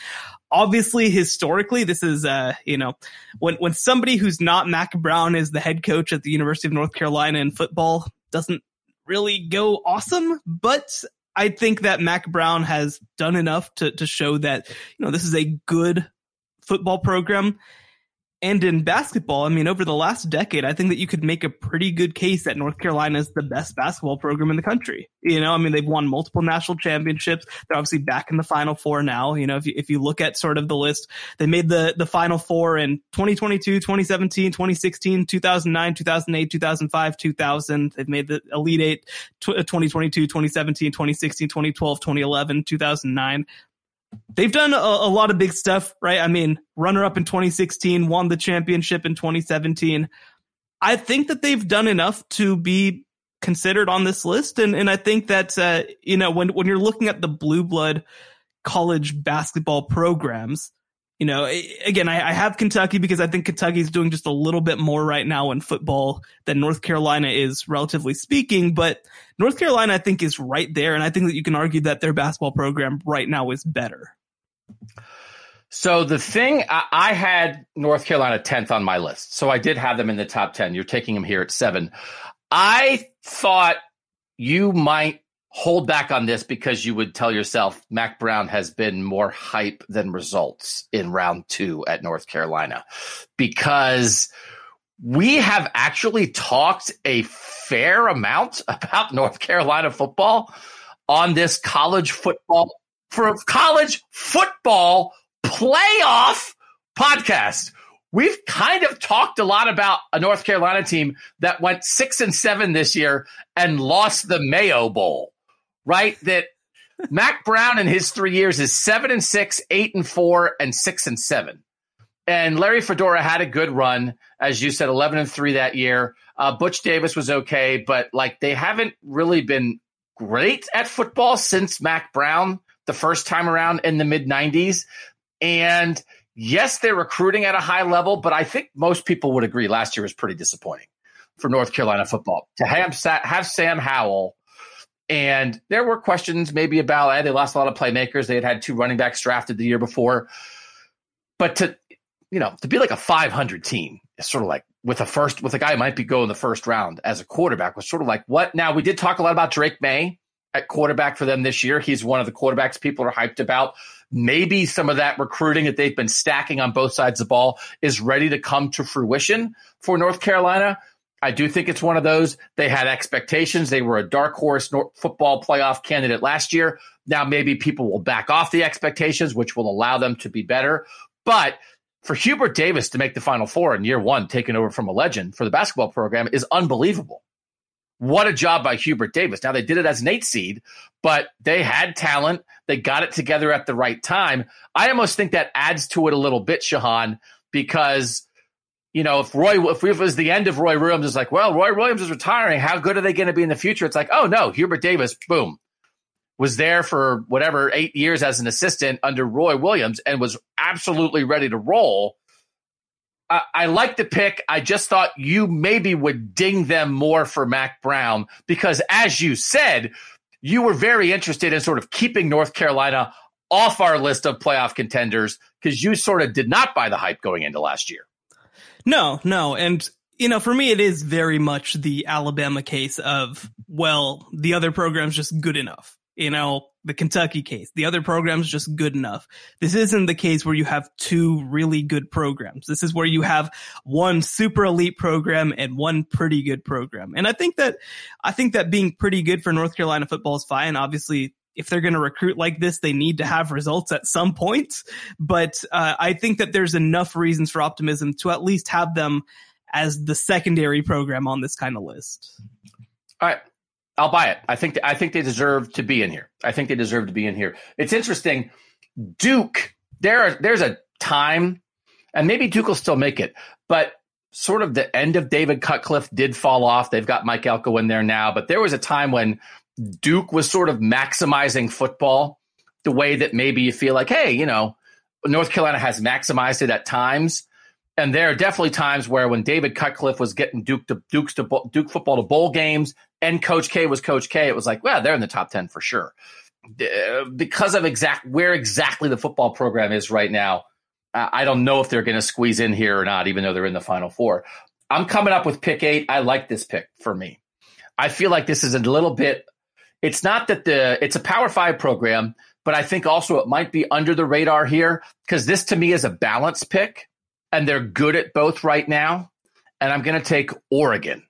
Obviously, historically, this is, uh, you know, when, when somebody who's not Mack Brown is the head coach at the University of North Carolina in football doesn't really go awesome, but I think that Mack Brown has done enough to to show that you know this is a good football program and in basketball, I mean, over the last decade, I think that you could make a pretty good case that North Carolina is the best basketball program in the country. You know, I mean, they've won multiple national championships. They're obviously back in the final four now. You know, if you, if you look at sort of the list, they made the, the final four in 2022, 2017, 2016, 2009, 2008, 2005, 2000. They've made the Elite Eight 2022, uh, 2017, 2016, 2012, 2011, 2009 they've done a, a, lot of big stuff, right? I mean, runner up in 2016, won the championship in 2017. I think that they've done enough to be considered on this list. And, and I think that, uh, you know, when, when you're looking at the blue blood college basketball programs, you know, again, I, I, have Kentucky because I think Kentucky is doing just a little bit more right now in football than North Carolina is, relatively speaking. But North Carolina, I think, is right there. And I think that you can argue that their basketball program right now is better. So the thing I, I had North Carolina 10th on my list. So I did have them in the top 10. You're taking them here at seven. I thought you might hold back on this because you would tell yourself Mack Brown has been more hype than results in round two at North Carolina because we have actually talked a fair amount about North Carolina football on this college football for college football playoff podcast. We've kind of talked a lot about a North Carolina team that went six and seven this year and lost the Mayo Bowl, right? That Mack Brown in his three years is seven and six, eight and four, and six and seven. And Larry Fedora had a good run, as you said, eleven and three that year. Uh, Butch Davis was okay, but like they haven't really been great at football since Mack Brown the first time around in the mid '90s. And yes, they're recruiting at a high level, but I think most people would agree last year was pretty disappointing for North Carolina football to have have Sam Howell. And there were questions maybe about eh, they lost a lot of playmakers. They had had two running backs drafted the year before, but to you know to be like a 500 team is sort of like with a first with a guy who might be going the first round as a quarterback was sort of like what? Now we did talk a lot about Drake Maye at quarterback for them this year. He's one of the quarterbacks people are hyped about maybe some of that recruiting that they've been stacking on both sides of the ball is ready to come to fruition for North Carolina. I do think it's one of those. They had expectations. They were a dark horse football playoff candidate last year. Now maybe people will back off the expectations, which will allow them to be better. But for Hubert Davis to make the Final Four in year one, taking over from a legend for the basketball program, is unbelievable. What a job by Hubert Davis. Now they did it as an eight seed, but they had talent. They got it together at the right time. I almost think that adds to it a little bit, Shehan, because you know, if Roy, if it was the end of Roy Williams, it's like, well, Roy Williams is retiring. How good are they going to be in the future? It's like, oh no, Hubert Davis, boom, was there for whatever eight years as an assistant under Roy Williams and was absolutely ready to roll. I, I like the pick. I just thought you maybe would ding them more for Mack Brown because, as you said, you were very interested in sort of keeping North Carolina off our list of playoff contenders because you sort of did not buy the hype going into last year. No, no. And, you know, for me, it is very much the Alabama case of, well, the other program's just good enough you know, the Kentucky case. The other program's just good enough. This isn't the case where you have two really good programs. This is where you have one super elite program and one pretty good program. And I think that, I think that being pretty good for North Carolina football is fine. Obviously, if they're going to recruit like this, they need to have results at some point. But uh, I think that there's enough reasons for optimism to at least have them as the secondary program on this kind of list. All right. I'll buy it. I think I think they deserve to be in here. I think they deserve to be in here. It's interesting. Duke, there are, there's a time, and maybe Duke will still make it, but sort of the end of David Cutcliffe did fall off. They've got Mike Elko in there now, but there was a time when Duke was sort of maximizing football the way that maybe you feel like, hey, you know, North Carolina has maximized it at times. And there are definitely times where when David Cutcliffe was getting Duke to Duke's to Duke football to bowl games, and Coach K was Coach K, it was like, well, they're in the top ten for sure, because of exact where exactly the football program is right now. I don't know if they're going to squeeze in here or not, even though they're in the Final Four. I'm coming up with pick eight. I like this pick for me. I feel like this is a little bit. It's not that the it's a Power Five program, but I think also it might be under the radar here because this to me is a balance pick and they're good at both right now. And I'm going to take Oregon.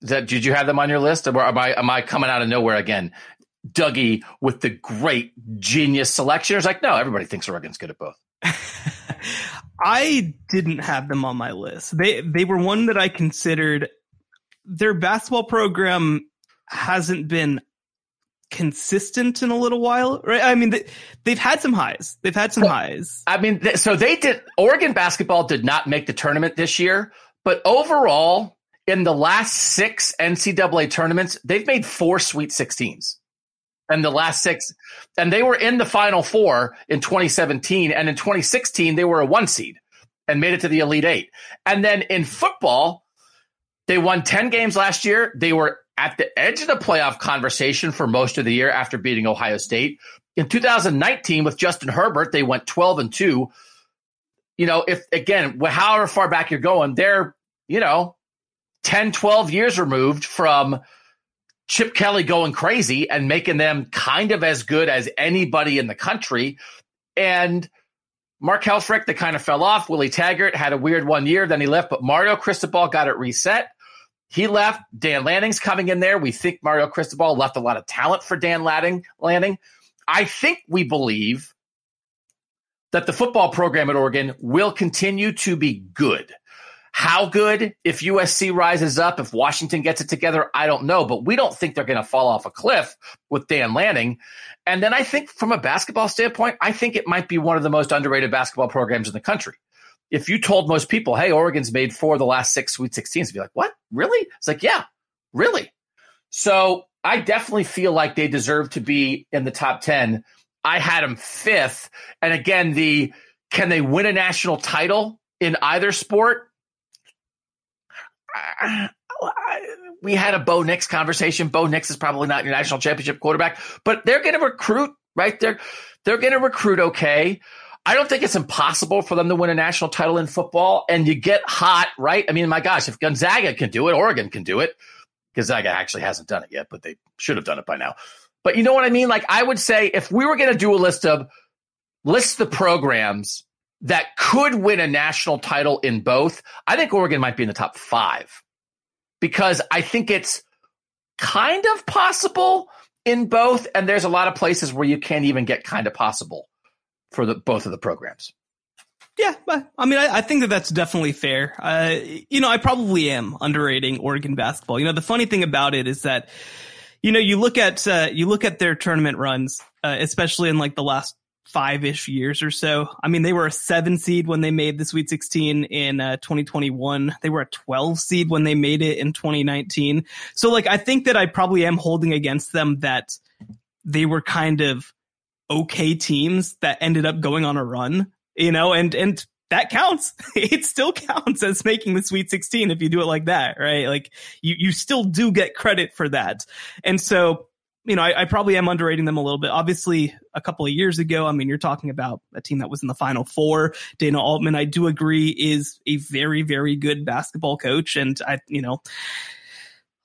That did you have them on your list, or am I am I coming out of nowhere again? Dougie with the great genius selection. It's like, no, everybody thinks Oregon's good at both. I didn't have them on my list. They they were one that I considered. Their basketball program hasn't been consistent in a little while, right? I mean, they, have had some highs. They've had some well, highs. I mean, so they did. Oregon basketball did not make the tournament this year, but overall, in the last six NCAA tournaments, they've made four Sweet 16s. And the last six, and they were in the Final Four in 2017, and in 2016 they were a one seed and made it to the Elite Eight. And then in football, they won 10 games last year. They were at the edge of the playoff conversation for most of the year after beating Ohio State. In 2019, with Justin Herbert, they went 12 and 2. You know, if again, however far back you're going, they're, you know, 10, 12 years removed from Chip Kelly going crazy and making them kind of as good as anybody in the country. And Mark Helfrich, they kind of fell off. Willie Taggart had a weird one year, then he left, but Mario Cristobal got it reset. He left. Dan Lanning's coming in there. We think Mario Cristobal left a lot of talent for Dan Lanning. Lanning. I think we believe that the football program at Oregon will continue to be good. How good if USC rises up, if Washington gets it together, I don't know, but we don't think they're going to fall off a cliff with Dan Lanning. And then I think from a basketball standpoint, I think it might be one of the most underrated basketball programs in the country. If you told most people, hey, Oregon's made four of the last six Sweet 16s, they'd be like, what? Really? It's like, yeah, really. So I definitely feel like they deserve to be in the top 10. I had them fifth. And again, the can they win a national title in either sport? we had a Bo Nix conversation. Bo Nix is probably not your national championship quarterback, but they're going to recruit, right? They're they're going to recruit okay. I don't think it's impossible for them to win a national title in football, and you get hot, right? I mean, my gosh, if Gonzaga can do it, Oregon can do it. Gonzaga actually hasn't done it yet, but they should have done it by now. But you know what I mean? Like I would say, if we were going to do a list of list the programs that could win a national title in both, I think Oregon might be in the top five because I think it's kind of possible in both. And there's a lot of places where you can't even get kind of possible for the both of the programs. Yeah, I mean, I, I, think that that's definitely fair. Uh, you know, I probably am underrating Oregon basketball. You know, the funny thing about it is that, you know, you look at uh, you look at their tournament runs, uh, especially in like the last five ish years or so. I mean, they were a seven seed when they made the Sweet 16 in uh, 2021. They were a 12 seed when they made it in 2019. So, like, I think that I probably am holding against them that they were kind of okay teams that ended up going on a run, you know, and, and that counts. It still counts as making the Sweet 16 if you do it like that, right? Like you, you still do get credit for that. And so you know, I, I, probably am underrating them a little bit. Obviously, a couple of years ago, I mean, you're talking about a team that was in the final four. Dana Altman, I do agree, is a very, very good basketball coach. And I, you know,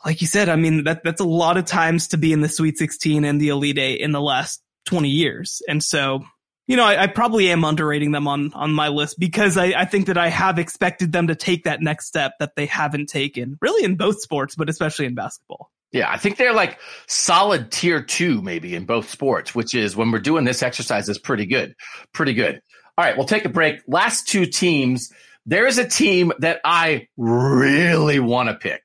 like you said, I mean, that, that's a lot of times to be in the Sweet 16 and the Elite Eight in the last 20 years. And so, you know, I, I probably am underrating them on, on my list because I, I think that I have expected them to take that next step that they haven't taken really in both sports, but especially in basketball. Yeah, I think they're like solid tier two, maybe in both sports, which is when we're doing this exercise is pretty good. Pretty good. All right, we'll take a break. Last two teams. There is a team that I really want to pick,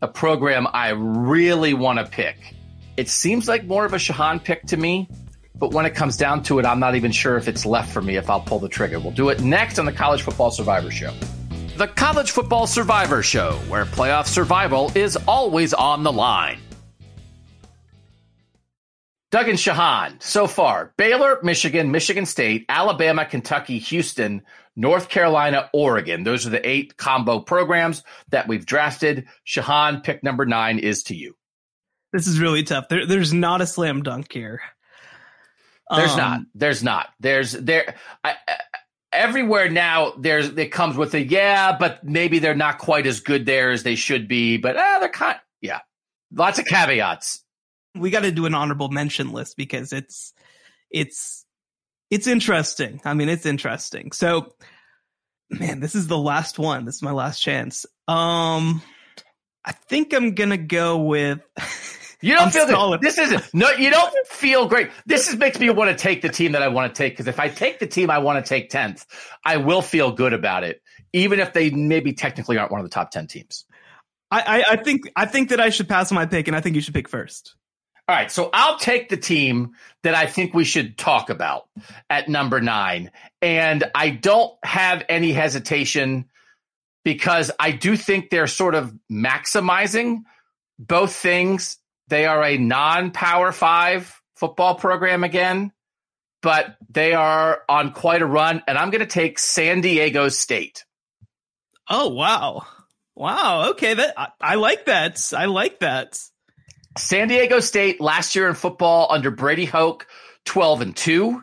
a program I really want to pick. It seems like more of a Shehan pick to me, but when it comes down to it, I'm not even sure if it's left for me if I'll pull the trigger. We'll do it next on the College Football Survivor Show the College Football Survivor Show, where playoff survival is always on the line. Doug and Shehan, so far Baylor, Michigan, Michigan State, Alabama, Kentucky, Houston, North Carolina, Oregon. Those are the eight combo programs that we've drafted. Shehan, pick number nine is to you. This is really tough. There, there's not a slam dunk here. There's um, not. There's not. There's there. I, everywhere now there's it comes with a yeah, but maybe they're not quite as good there as they should be. But uh, they're kind yeah, lots of caveats. We got to do an honorable mention list because it's it's it's interesting. I mean, it's interesting. So, man, this is the last one. This is my last chance. Um, I think I'm gonna go with. You don't I'm feel good. This isn't no. You don't feel great. This is, makes me want to take the team that I want to take because if I take the team I want to take tenth, I will feel good about it, even if they maybe technically aren't one of the top ten teams. I, I, I think I think that I should pass on my pick, and I think you should pick first. All right, so I'll take the team that I think we should talk about at number nine, and I don't have any hesitation because I do think they're sort of maximizing both things they are a non power five football program again, but they are on quite a run. And I'm going to take San Diego State. Oh, wow. Wow. Okay. That I, I like that. I like that. San Diego State last year in football under Brady Hoke, 12 and 2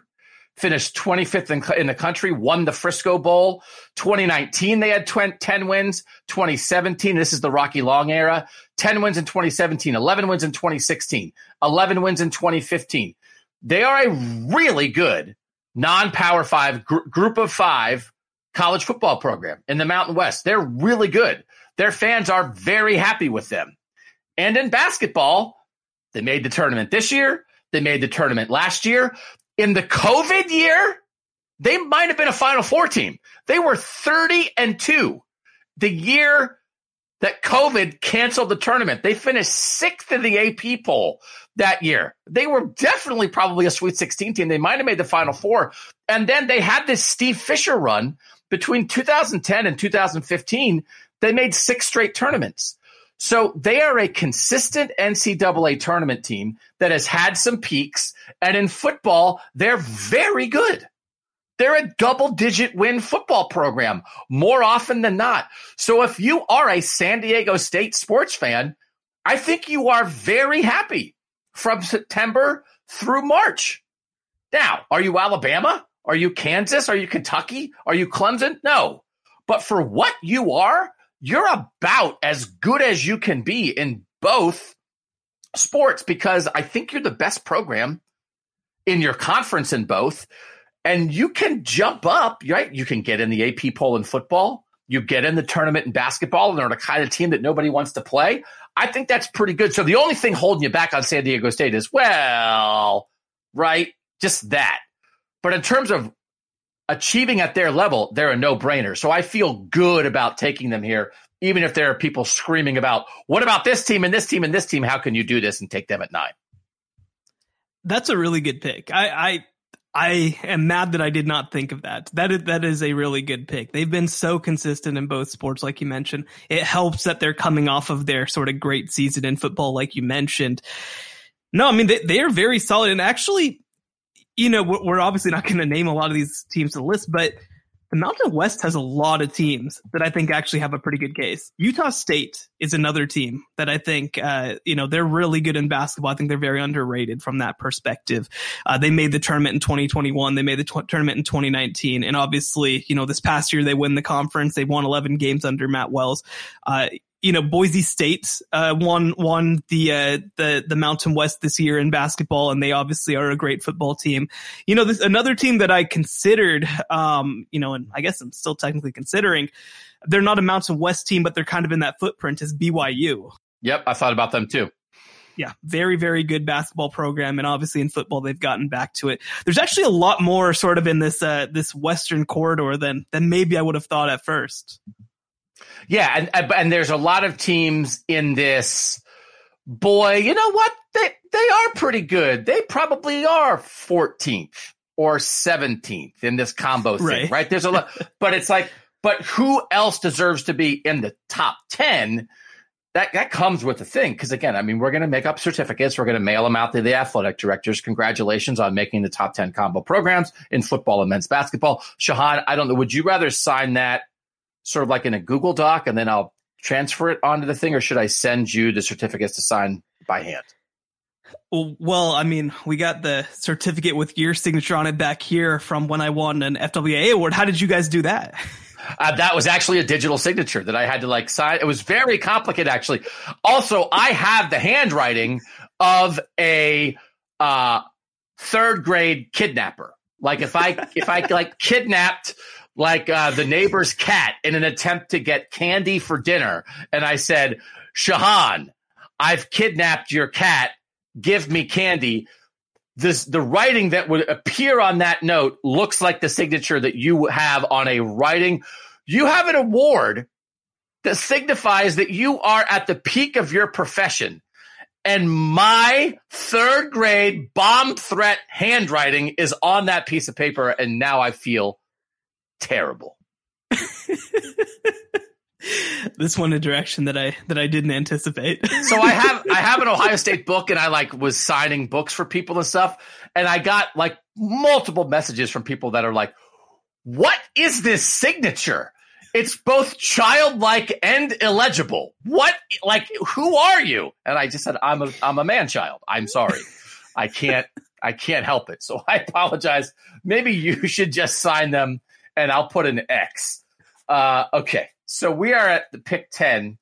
finished 25th in, in, the country, won the Frisco Bowl. 2019, they had 20, 10 wins. 2017, this is the Rocky Long era, 10 wins in 2017, 11 wins in 2016, 11 wins in 2015. They are a really good non power five gr- group of five college football program in the Mountain West. They're really good. Their fans are very happy with them. And in basketball, they made the tournament this year. They made the tournament last year. In the COVID year, they might have been a Final Four team. They were 30 and 2 the year that COVID canceled the tournament. They finished sixth in the AP poll that year. They were definitely probably a Sweet 16 team. They might have made the Final Four. And then they had this Steve Fisher run between 2010 and 2015. They made six straight tournaments. So they are a consistent NCAA tournament team that has had some peaks. And in football, they're very good. They're a double digit win football program more often than not. So if you are a San Diego State sports fan, I think you are very happy from September through March. Now, are you Alabama? Are you Kansas? Are you Kentucky? Are you Clemson? No. But for what you are, you're about as good as you can be in both sports because I think you're the best program in your conference in both and you can jump up, right? You can get in the AP poll in football. You get in the tournament in basketball, and they're the kind of team that nobody wants to play. I think that's pretty good. So the only thing holding you back on San Diego State is, well, right, just that. But in terms of achieving at their level, they're a no brainer. So I feel good about taking them here, even if there are people screaming about, what about this team and this team and this team? How can you do this and take them at nine? That's a really good pick. I, I I am mad that I did not think of that. That is, that is a really good pick. They've been so consistent in both sports, like you mentioned. It helps that they're coming off of their sort of great season in football, like you mentioned. No, I mean, they, they are very solid. And actually, you know, we're obviously not going to name a lot of these teams to the list, but the Mountain West has a lot of teams that I think actually have a pretty good case. Utah State is another team that I think, uh, you know, they're really good in basketball. I think they're very underrated from that perspective. Uh, they made the tournament in 2021. They made the tw- tournament in 2019. And obviously, you know, this past year they win the conference. They won 11 games under Matt Wells. Uh, you know, Boise State uh, won won the uh, the the Mountain West this year in basketball, and they obviously are a great football team. You know, this another team that I considered, um, you know, and I guess I'm still technically considering. They're not a Mountain West team, but they're kind of in that footprint. Is BYU? Yep, I thought about them too. Yeah, very, very good basketball program, and obviously in football they've gotten back to it. There's actually a lot more sort of in this uh, this Western corridor than than maybe I would have thought at first. Yeah, and and there's a lot of teams in this. Boy, you know what? They they are pretty good. They probably are 14th or 17th in this combo thing, right? right? There's a lot, but it's like, but who else deserves to be in the top 10? That that comes with the thing because again, I mean, we're going to make up certificates. We're going to mail them out to the athletic directors. Congratulations on making the top 10 combo programs in football and men's basketball. Shehan, I don't know. Would you rather sign that sort of like in a Google Doc and then I'll transfer it onto the thing, or should I send you the certificates to sign by hand? Well, I mean, we got the certificate with your signature on it back here from when I won an FWA award. How did you guys do that? Uh, that was actually a digital signature that I had to like sign. It was very complicated, actually. Also, I have the handwriting of a uh, third grade kidnapper. Like if I if I like kidnapped like uh, the neighbor's cat in an attempt to get candy for dinner. And I said, Shehan, I've kidnapped your cat. Give me candy. This the writing that would appear on that note looks like the signature that you have on a writing. You have an award that signifies that you are at the peak of your profession. And my third grade bomb threat handwriting is on that piece of paper. And now I feel terrible. this went a direction that I that I didn't anticipate. so I have I have an Ohio State book and I like was signing books for people and stuff and I got like multiple messages from people that are like what is this signature? It's both childlike and illegible. What like who are you? And I just said I'm a I'm a man child. I'm sorry. I can't I can't help it. So I apologize. Maybe you should just sign them and I'll put an X. Uh, okay, so we are at the pick 10.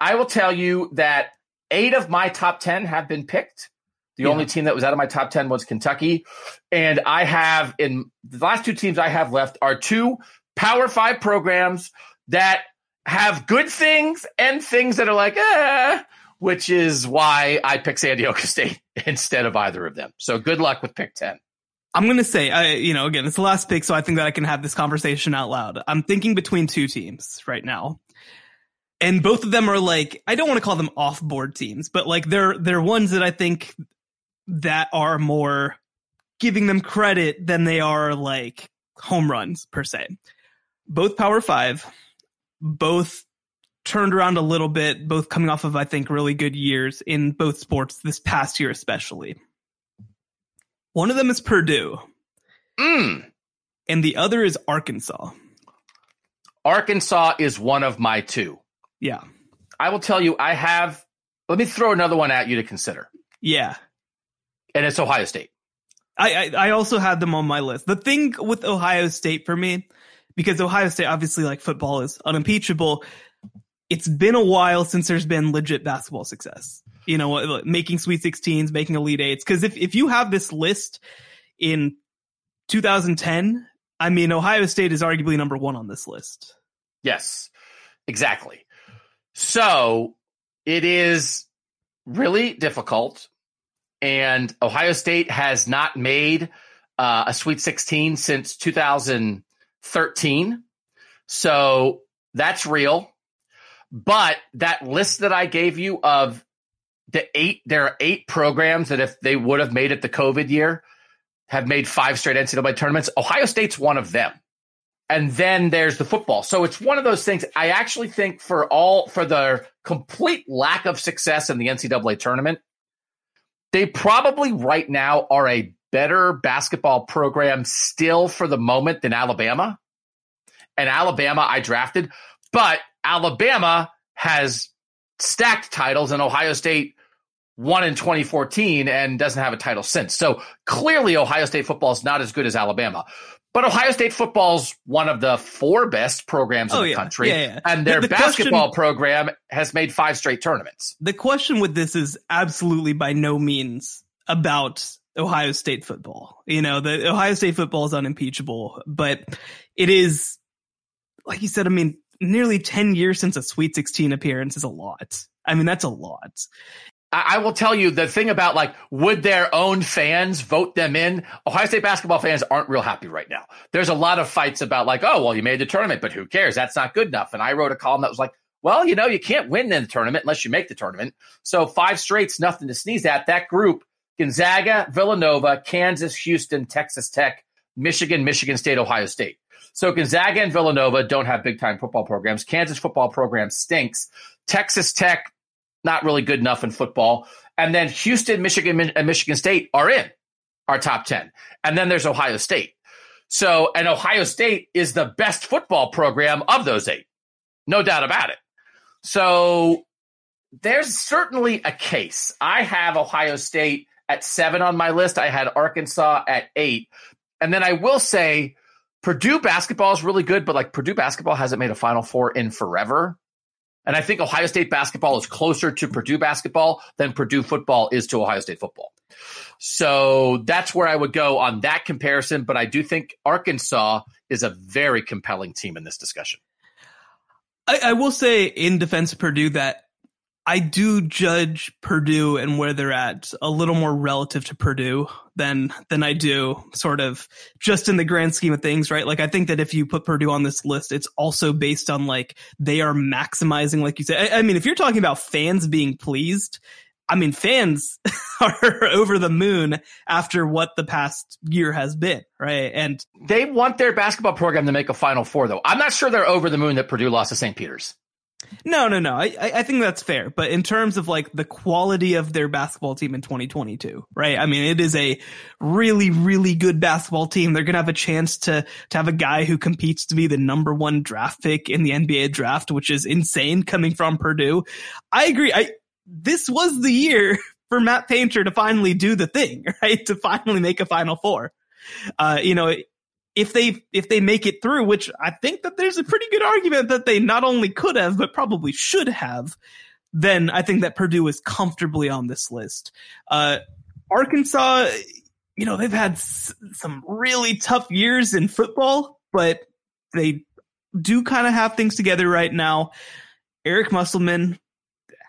I will tell you that eight of my top 10 have been picked. The yeah. only team that was out of my top 10 was Kentucky. And I have, in the last two teams I have left are two Power Five programs that have good things and things that are like, eh, which is why I pick San Diego State instead of either of them. So good luck with pick 10. I'm going to say, I, you know, again, it's the last pick, so I think that I can have this conversation out loud. I'm thinking between two teams right now. And both of them are like, I don't want to call them off board teams, but like they're, they're ones that I think that are more giving them credit than they are like home runs per se. Both power five, both turned around a little bit, both coming off of, I think, really good years in both sports this past year, especially. One of them is Purdue. Mm. And the other is Arkansas. Arkansas is one of my two. Yeah. I will tell you, I have, let me throw another one at you to consider. Yeah. And it's Ohio State. I, I, I also had them on my list. The thing with Ohio State for me, because Ohio State obviously like football is unimpeachable. It's been a while since there's been legit basketball success. You know, making Sweet 16s, making Elite Eights. Because if if you have this list in 2010, I mean, Ohio State is arguably number one on this list. Yes, exactly. So it is really difficult and Ohio State has not made uh, a Sweet 16 since 2013. So that's real. But that list that I gave you of the eight, there are eight programs that if they would have made it the COVID year, have made five straight NCAA tournaments. Ohio State's one of them. And then there's the football. So it's one of those things. I actually think for all, for the complete lack of success in the NCAA tournament, they probably right now are a better basketball program still for the moment than Alabama. And Alabama I drafted, but Alabama has stacked titles and Ohio State won in 2014 and doesn't have a title since. So clearly Ohio State football is not as good as Alabama. But Ohio State football's one of the four best programs in Oh, the yeah. country. Yeah, yeah. And their The- the basketball question- program has made five straight tournaments. The question with this is absolutely by no means about Ohio State football. You know, the Ohio State football is unimpeachable, but it is, like you said, I mean, nearly 10 years since a Sweet 16 appearance is a lot. I mean, that's a lot. I, will tell you the thing about like, would their own fans vote them in? Ohio State basketball fans aren't real happy right now. There's a lot of fights about like, oh, well, you made the tournament, but who cares? That's not good enough. And I wrote a column that was like, well, you know, you can't win in the tournament unless you make the tournament. So five straight's nothing to sneeze at. That group, Gonzaga, Villanova, Kansas, Houston, Texas Tech, Michigan, Michigan State, Ohio State. So Gonzaga and Villanova don't have big time football programs. Kansas football program stinks. Texas Tech, not really good enough in football. And then Houston, Michigan, and Michigan State are in our top 10. And then there's Ohio State. So, and Ohio State is the best football program of those eight. No doubt about it. So there's certainly a case. I have Ohio State at seven on my list. I had Arkansas at eight. And then I will say Purdue basketball is really good, but like Purdue basketball hasn't made a Final Four in forever. And I think Ohio State basketball is closer to Purdue basketball than Purdue football is to Ohio State football. So that's where I would go on that comparison. But I do think Arkansas is a very compelling team in this discussion. I, I will say in defense of Purdue that I do judge Purdue and where they're at a little more relative to Purdue than than I do sort of just in the grand scheme of things, right? Like I think that if you put Purdue on this list, it's also based on like they are maximizing, like you said. I, I mean, if you're talking about fans being pleased, I mean, fans are over the moon after what the past year has been, right? And They want their basketball program to make a Final Four, though. I'm not sure they're over the moon that Purdue lost to St. Peter's. No, no, no. I, I think that's fair. But in terms of like the quality of their basketball team in 2022, right? I mean, it is a really, really good basketball team. They're going to have a chance to, to have a guy who competes to be the number one draft pick in the NBA draft, which is insane coming from Purdue. I agree. I, this was the year for Matt Painter to finally do the thing, right? To finally make a final four. Uh, you know, if they if they make it through, which I think that there's a pretty good argument that they not only could have but probably should have, then I think that Purdue is comfortably on this list. Uh, Arkansas, you know, they've had s- some really tough years in football, but they do kind of have things together right now. Eric Musselman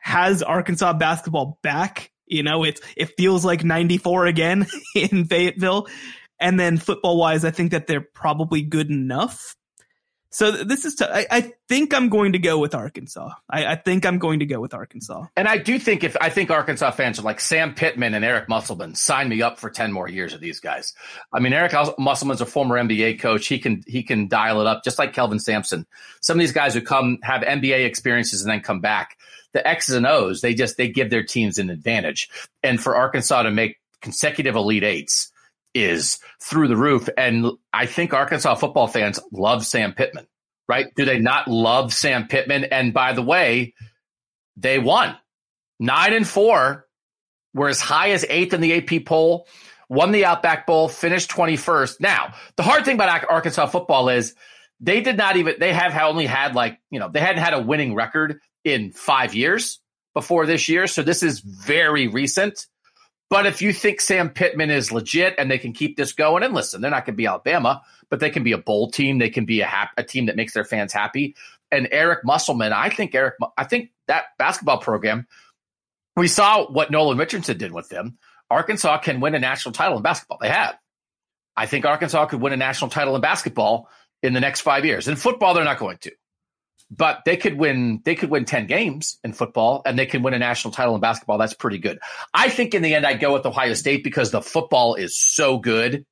has Arkansas basketball back. You know, it's it feels like 94 again in Fayetteville. And then football wise, I think that they're probably good enough. So this is, t- I, I think I'm going to go with Arkansas. I, I, think I'm going to go with Arkansas. And I do think if I think Arkansas fans are like Sam Pittman and Eric Musselman, sign me up for 10 more years of these guys. I mean, Eric Musselman's a former NBA coach. He can, he can dial it up just like Kelvin Sampson. Some of these guys who come have NBA experiences and then come back. The X's and O's, they just, they give their teams an advantage. And for Arkansas to make consecutive Elite Eights, is through the roof. And I think Arkansas football fans love Sam Pittman, right? Do they not love Sam Pittman? And by the way, they won nine and four, were as high as eighth in the AP poll, won the Outback Bowl, finished 21st. Now, the hard thing about Arkansas football is they did not even, they have only had like, you know, they hadn't had a winning record in five years before this year. So this is very recent. But if you think Sam Pittman is legit and they can keep this going, and listen, they're not going to be Alabama, but they can be a bowl team. They can be a, a team that makes their fans happy. And Eric Musselman, I think Eric, I think that basketball program, we saw what Nolan Richardson did with them. Arkansas can win a national title in basketball. They have. I think Arkansas could win a national title in basketball in the next five years. In football, they're not going to but they could win they could win 10 games in football and they can win a national title in basketball. That's pretty good. I think in the end i'd go with ohio state because the football is so good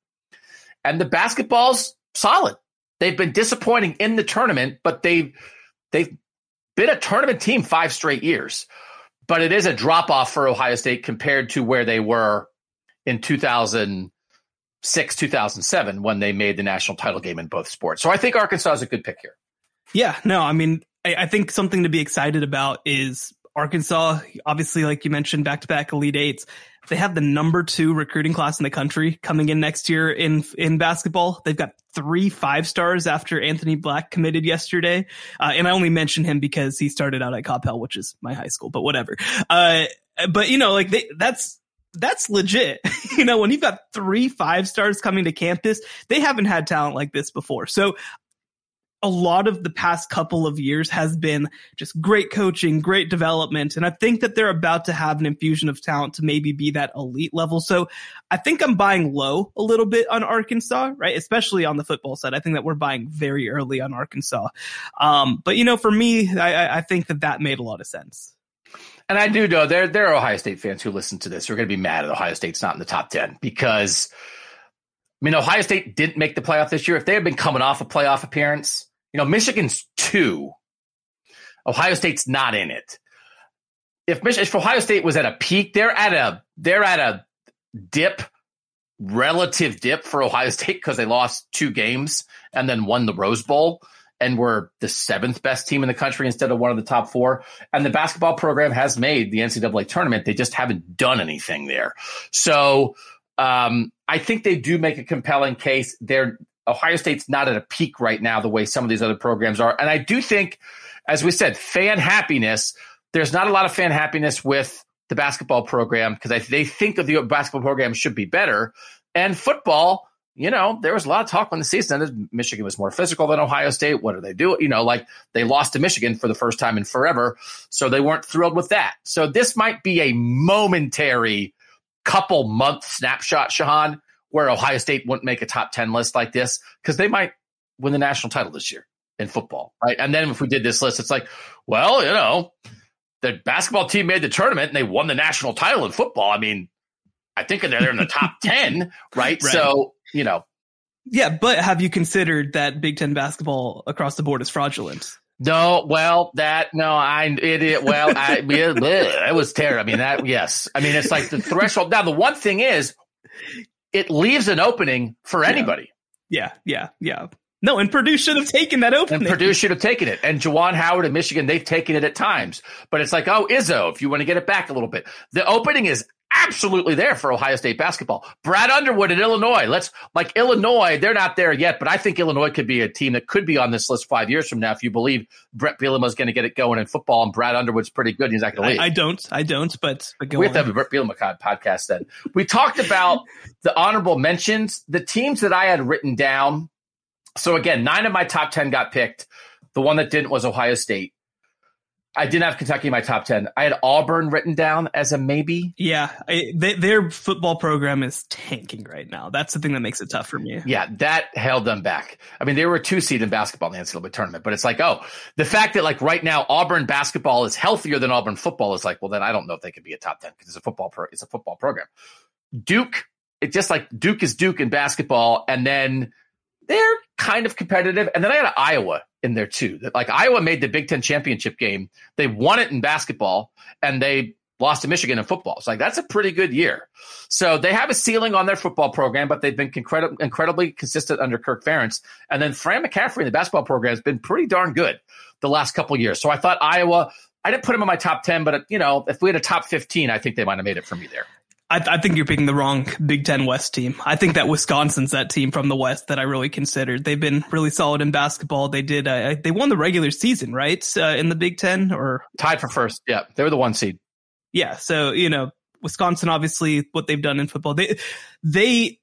and the basketball's solid. They've been disappointing in the tournament but they've they've been a tournament team five straight years but it is a drop off for ohio state compared to where they were in 2006 2007 when they made the national title game in both sports. So i think arkansas is a good pick here yeah, no, I mean, I, I, think something to be excited about is Arkansas. Obviously, like you mentioned, back to back Elite Eights. They have the number two recruiting class in the country coming in next year in in basketball. They've got three five stars after Anthony Black committed yesterday, uh, and I only mention him because he started out at Coppell, which is my high school. But whatever. Uh, but you know, like they, that's that's legit. you know, when you've got three five stars coming to campus, they haven't had talent like this before. So a lot of the past couple of years has been just great coaching, great development. And I think that they're about to have an infusion of talent to maybe be that elite level. So I think I'm buying low a little bit on Arkansas, right? Especially on the football side. I think that we're buying very early on Arkansas. Um, but you know, for me, I, I think that that made a lot of sense. And I do know there, there are Ohio State fans who listen to this who are going to be mad at Ohio State's not in the top 10 because I mean, Ohio State didn't make the playoff this year. If they had been coming off a playoff appearance, you know, Michigan's two. Ohio State's not in it. If, Mich- if Ohio State was at a peak, they're at a they're at a dip, relative dip for Ohio State because they lost two games and then won the Rose Bowl and were the seventh best team in the country instead of one of the top four. And the basketball program has made the NCAA tournament. They just haven't done anything there. So um, I think they do make a compelling case. They're Ohio State's not at a peak right now the way some of these other programs are. And I do think, as we said, fan happiness, there's not a lot of fan happiness with the basketball program because they think that the basketball program should be better. And football, you know, there was a lot of talk when the season ended. Michigan was more physical than Ohio State. What do they do? You know, like they lost to Michigan for the first time in forever. So they weren't thrilled with that. So this might be a momentary couple month snapshot, Shehan, where Ohio State wouldn't make a top 10 list like this because they might win the national title this year in football, right? And then if we did this list, it's like, well, you know, the basketball team made the tournament and they won the national title in football. I mean, I think they're in the top 10, right? right? So, you know. Yeah, but have you considered that Big Ten basketball across the board is fraudulent? No, well, that no, I it, it well, I it was terrible. I mean, that yes, I mean it's like the threshold. Now, the one thing is, it leaves an opening for anybody. Yeah, yeah, yeah. No, and Purdue should have taken that opening. And Purdue should have taken it. And Juwan Howard in Michigan, they've taken it at times. But it's like, oh, Izzo, if you want to get it back a little bit. The opening is absolutely there for Ohio State basketball. Brad Underwood in Illinois. Let's like Illinois, they're not there yet, but I think Illinois could be a team that could be on this list five years from now if you believe Bret Bielema is going to get it going in football and Brad Underwood's pretty good. he's not going to leave. I, I, don't, I don't, but, but we have to have a Bret Bielema podcast then. We talked about the honorable mentions. The teams that I had written down So again, nine of my top 10 got picked. The one that didn't was Ohio State. I didn't have Kentucky in my top 10. I had Auburn written down as a maybe. Yeah, I, they, their football program is tanking right now. That's the thing that makes it tough for me. Yeah, that held them back. I mean, they were a two seed in basketball in the NCAA tournament, but it's like, oh, the fact that like right now Auburn basketball is healthier than Auburn football is like, well, then I don't know if they could be a top 10 because it's a football pro, it's a football program. Duke, it's just like Duke is Duke in basketball. And then they're kind of competitive. And then I had Iowa in there too. Like Iowa made the Big Ten championship game. They won it in basketball and they lost to Michigan in football. So like that's a pretty good year. So they have a ceiling on their football program, but they've been incredi- incredibly consistent under Kirk Ferentz. And then Fran McCaffery in the basketball program has been pretty darn good the last couple years. So I thought Iowa. I didn't put them in my top ten, but you know, if we had a top fifteen, I think they might have made it for me there. I, I, think you're picking the wrong Big Ten West team. I think that Wisconsin's that team from the West that I really considered. They've been really solid in basketball. They did. Uh, they won the regular season, right, uh, in the Big Ten, or tied for first. Yeah, they were the one seed. Yeah, so you know, Wisconsin, obviously, what they've done in football, they they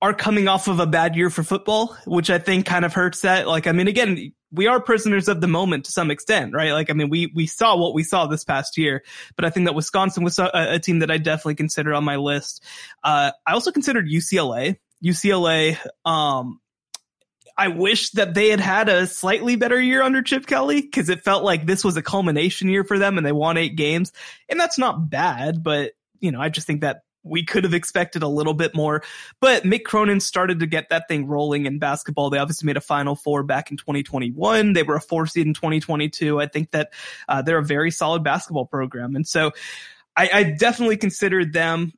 are coming off of a bad year for football, which I think kind of hurts that. Like, I mean, again, we are prisoners of the moment to some extent, right? Like, I mean, we, we saw what we saw this past year, but I think that Wisconsin was a, a team that I definitely considered on my list. Uh, I also considered UCLA. UCLA, um, I wish that they had had a slightly better year under Chip Kelly because it felt like this was a culmination year for them and they won eight games. And that's not bad, but you know, I just think that we could have expected a little bit more. But Mick Cronin started to get that thing rolling in basketball. They obviously made a Final Four back in 2021. They were a four seed in 2022. I think that uh, they're a very solid basketball program, and so I, I definitely considered them.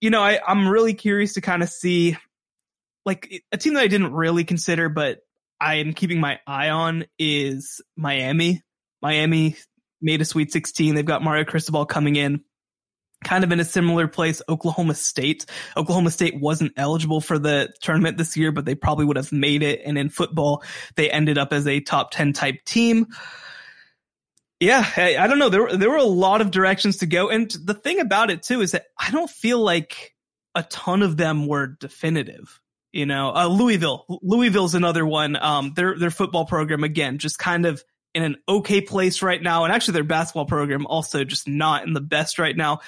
You know, I, I'm really curious to kind of see like a team that I didn't really consider, but I am keeping my eye on is Miami. Miami made a Sweet 16. They've got Mario Cristobal coming in kind of in a similar place, Oklahoma State. Oklahoma State wasn't eligible for the tournament this year, but they probably would have made it. And in football, they ended up as a top 10 type team. Yeah, I, I don't know. There, there were a lot of directions to go. And the thing about it too is that I don't feel like a ton of them were definitive. You know, uh, Louisville, Louisville's another one. Um, their, their football program, again, just kind of in an okay place right now. And actually their basketball program also just not in the best right now.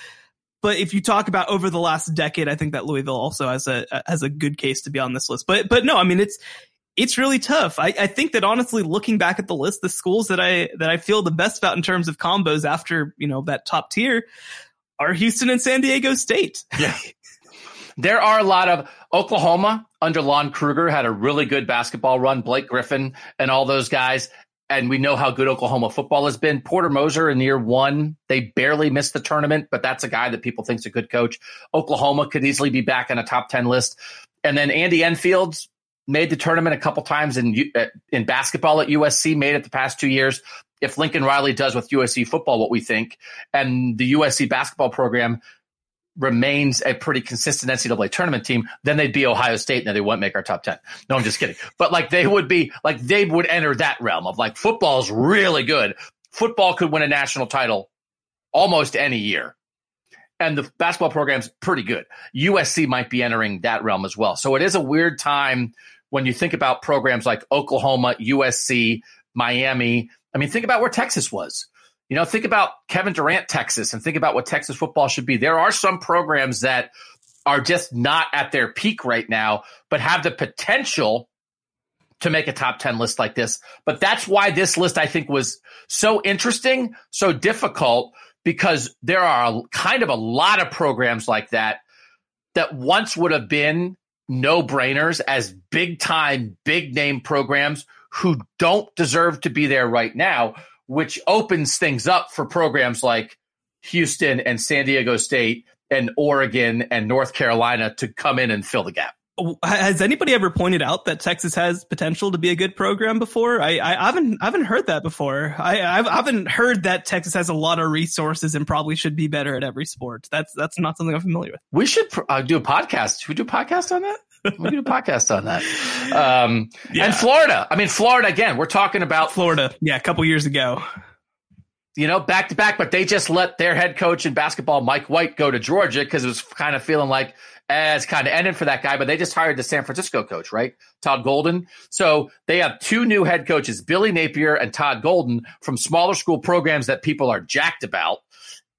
But if you talk about over the last decade, I think that Louisville also has a has a good case to be on this list. But but no, I mean it's it's really tough. I, I think that honestly, looking back at the list, the schools that I that I feel the best about in terms of combos after you know that top tier are Houston and San Diego State. Yeah. There are a lot of Oklahoma under Lon Kruger had a really good basketball run. Blake Griffin and all those guys and we know how good Oklahoma football has been. Porter Moser in year one, they barely missed the tournament, but that's a guy that people think's a good coach. Oklahoma could easily be back on a top 10 list. And then Andy Enfield's made the tournament a couple times in uh, in basketball at USC, made it the past two years. If Lincoln Riley does with USC football what we think, and the USC basketball program remains a pretty consistent NCAA tournament team, then they'd be Ohio State and they wouldn't make our top 10. No, I'm just kidding. But like they would be, like they would enter that realm of like football's really good. Football could win a national title almost any year. And the basketball program's pretty good. USC might be entering that realm as well. So it is a weird time when you think about programs like Oklahoma, USC, Miami. I mean, think about where Texas was you know, think about Kevin Durant, Texas, and think about what Texas football should be. There are some programs that are just not at their peak right now, but have the potential to make a top 10 list like this. But that's why this list, I think, was so interesting, so difficult, because there are a, kind of a lot of programs like that that once would have been no brainers as big time, big name programs who don't deserve to be there right now which opens things up for programs like Houston and San Diego State and Oregon and North Carolina to come in and fill the gap. Has anybody ever pointed out that Texas has potential to be a good program before? I, I haven't I haven't heard that before. I I've, I haven't heard that Texas has a lot of resources and probably should be better at every sport. That's that's not something I'm familiar with. We should uh, do a podcast. Should we do a podcast on that? We do a podcast on that. Um, yeah. And Florida. I mean, Florida again. We're talking about Florida. Yeah, a couple years ago. you know, back to back, but they just let their head coach in basketball, Mike White, go to Georgia because it was kind of feeling like eh, it's kind of ended for that guy. But they just hired the San Francisco coach, right? Todd Golden. So they have two new head coaches, Billy Napier and Todd Golden, from smaller school programs that people are jacked about.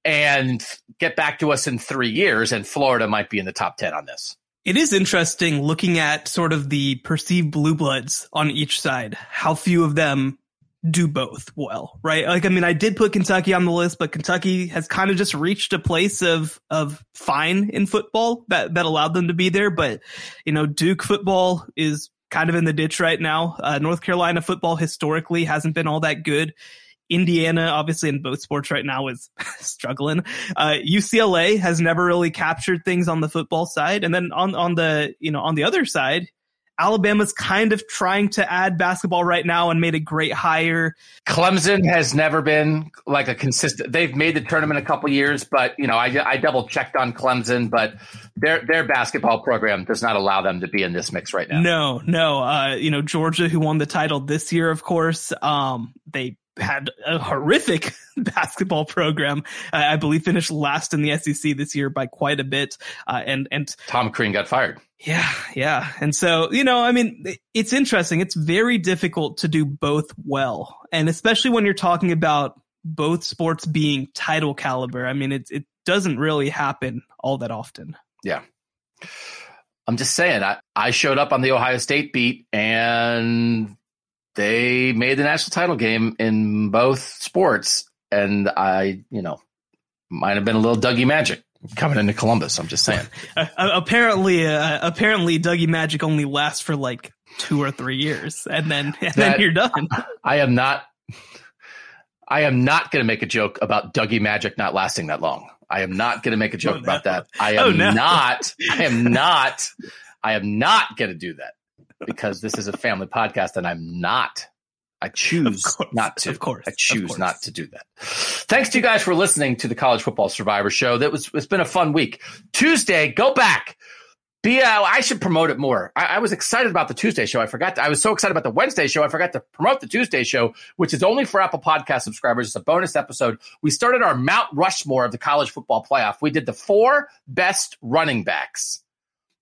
And get back to us in three years, and Florida might be in the top 10 on this. It is interesting looking at sort of the perceived blue bloods on each side, how few of them do both well, right? Like, I mean, I did put Kentucky on the list, but Kentucky has kind of just reached a place of, of fine in football that, that allowed them to be there. But, you know, Duke football is kind of in the ditch right now. Uh, North Carolina football historically hasn't been all that good. Indiana, obviously in both sports right now is struggling. Uh, UCLA has never really captured things on the football side. And then on, on the, you know, on the other side, Alabama's kind of trying to add basketball right now and made a great hire. Clemson has never been like a consistent. They've made the tournament a couple years, but you know, I, I double checked on Clemson, but their their basketball program does not allow them to be in this mix right now. No, no. Uh, you know, Georgia, who won the title this year, of course, um, they had a horrific basketball program. Uh, I believe finished last in the SEC this year by quite a bit. Uh, and and Tom Crean got fired. Yeah, yeah. And so, you know, I mean, it's interesting. It's very difficult to do both well. And especially when you're talking about both sports being title caliber. I mean, it, it doesn't really happen all that often. Yeah. I'm just saying, I, I showed up on the Ohio State beat and they made the national title game in both sports. And I, you know, might have been a little Dougie Magic coming into Columbus. I'm just saying. Uh, apparently, uh, apparently, Dougie Magic only lasts for like two or three years, and then and that, then you're done. I am not. I am not going to make a joke about Dougie Magic not lasting that long. I am not going to make a joke oh, no. about that. I am oh, no. not. I am not. I am not going to do that because this is a family podcast, and I'm not I choose course, not to. Of course. I choose not to do that. Thanks to you guys for listening to the College Football Survivor Show. That was it's been a fun week. Tuesday, go back. Be, uh, I should promote it more. I, I, was excited about the Tuesday show. I forgot. To, I was so excited about the Wednesday show. I forgot to promote the Tuesday show, which is only for Apple Podcast subscribers. It's a bonus episode. We started our Mount Rushmore of the college football playoff. We did the four best running backs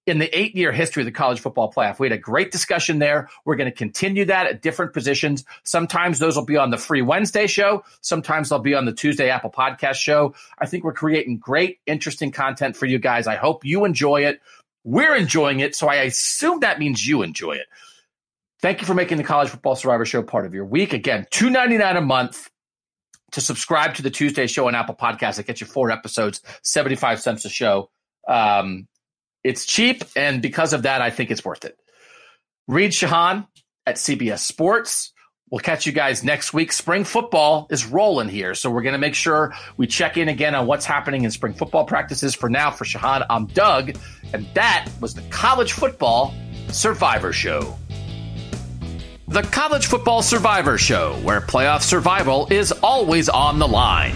in the eight year history of the college football playoff. We had a great discussion there. We're going to continue that at different positions. Sometimes those will be on the free Wednesday show. Sometimes they'll be on the Tuesday Apple podcast show. I think we're creating great, interesting content for you guys. I hope you enjoy it. We're enjoying it. So I assume that means you enjoy it. Thank you for making the College Football Survivor Show part of your week. Again, two ninety nine a month to subscribe to the Tuesday show on Apple Podcasts. It gets you four episodes, 75 cents a show. Um, it's cheap, and because of that, I think it's worth it. Read Shehan at CBS Sports. We'll catch you guys next week. Spring football is rolling here, so we're going to make sure we check in again on what's happening in spring football practices. For now, for Shehan, I'm Doug, and that was the College Football Survivor Show. The College Football Survivor Show, where playoff survival is always on the line.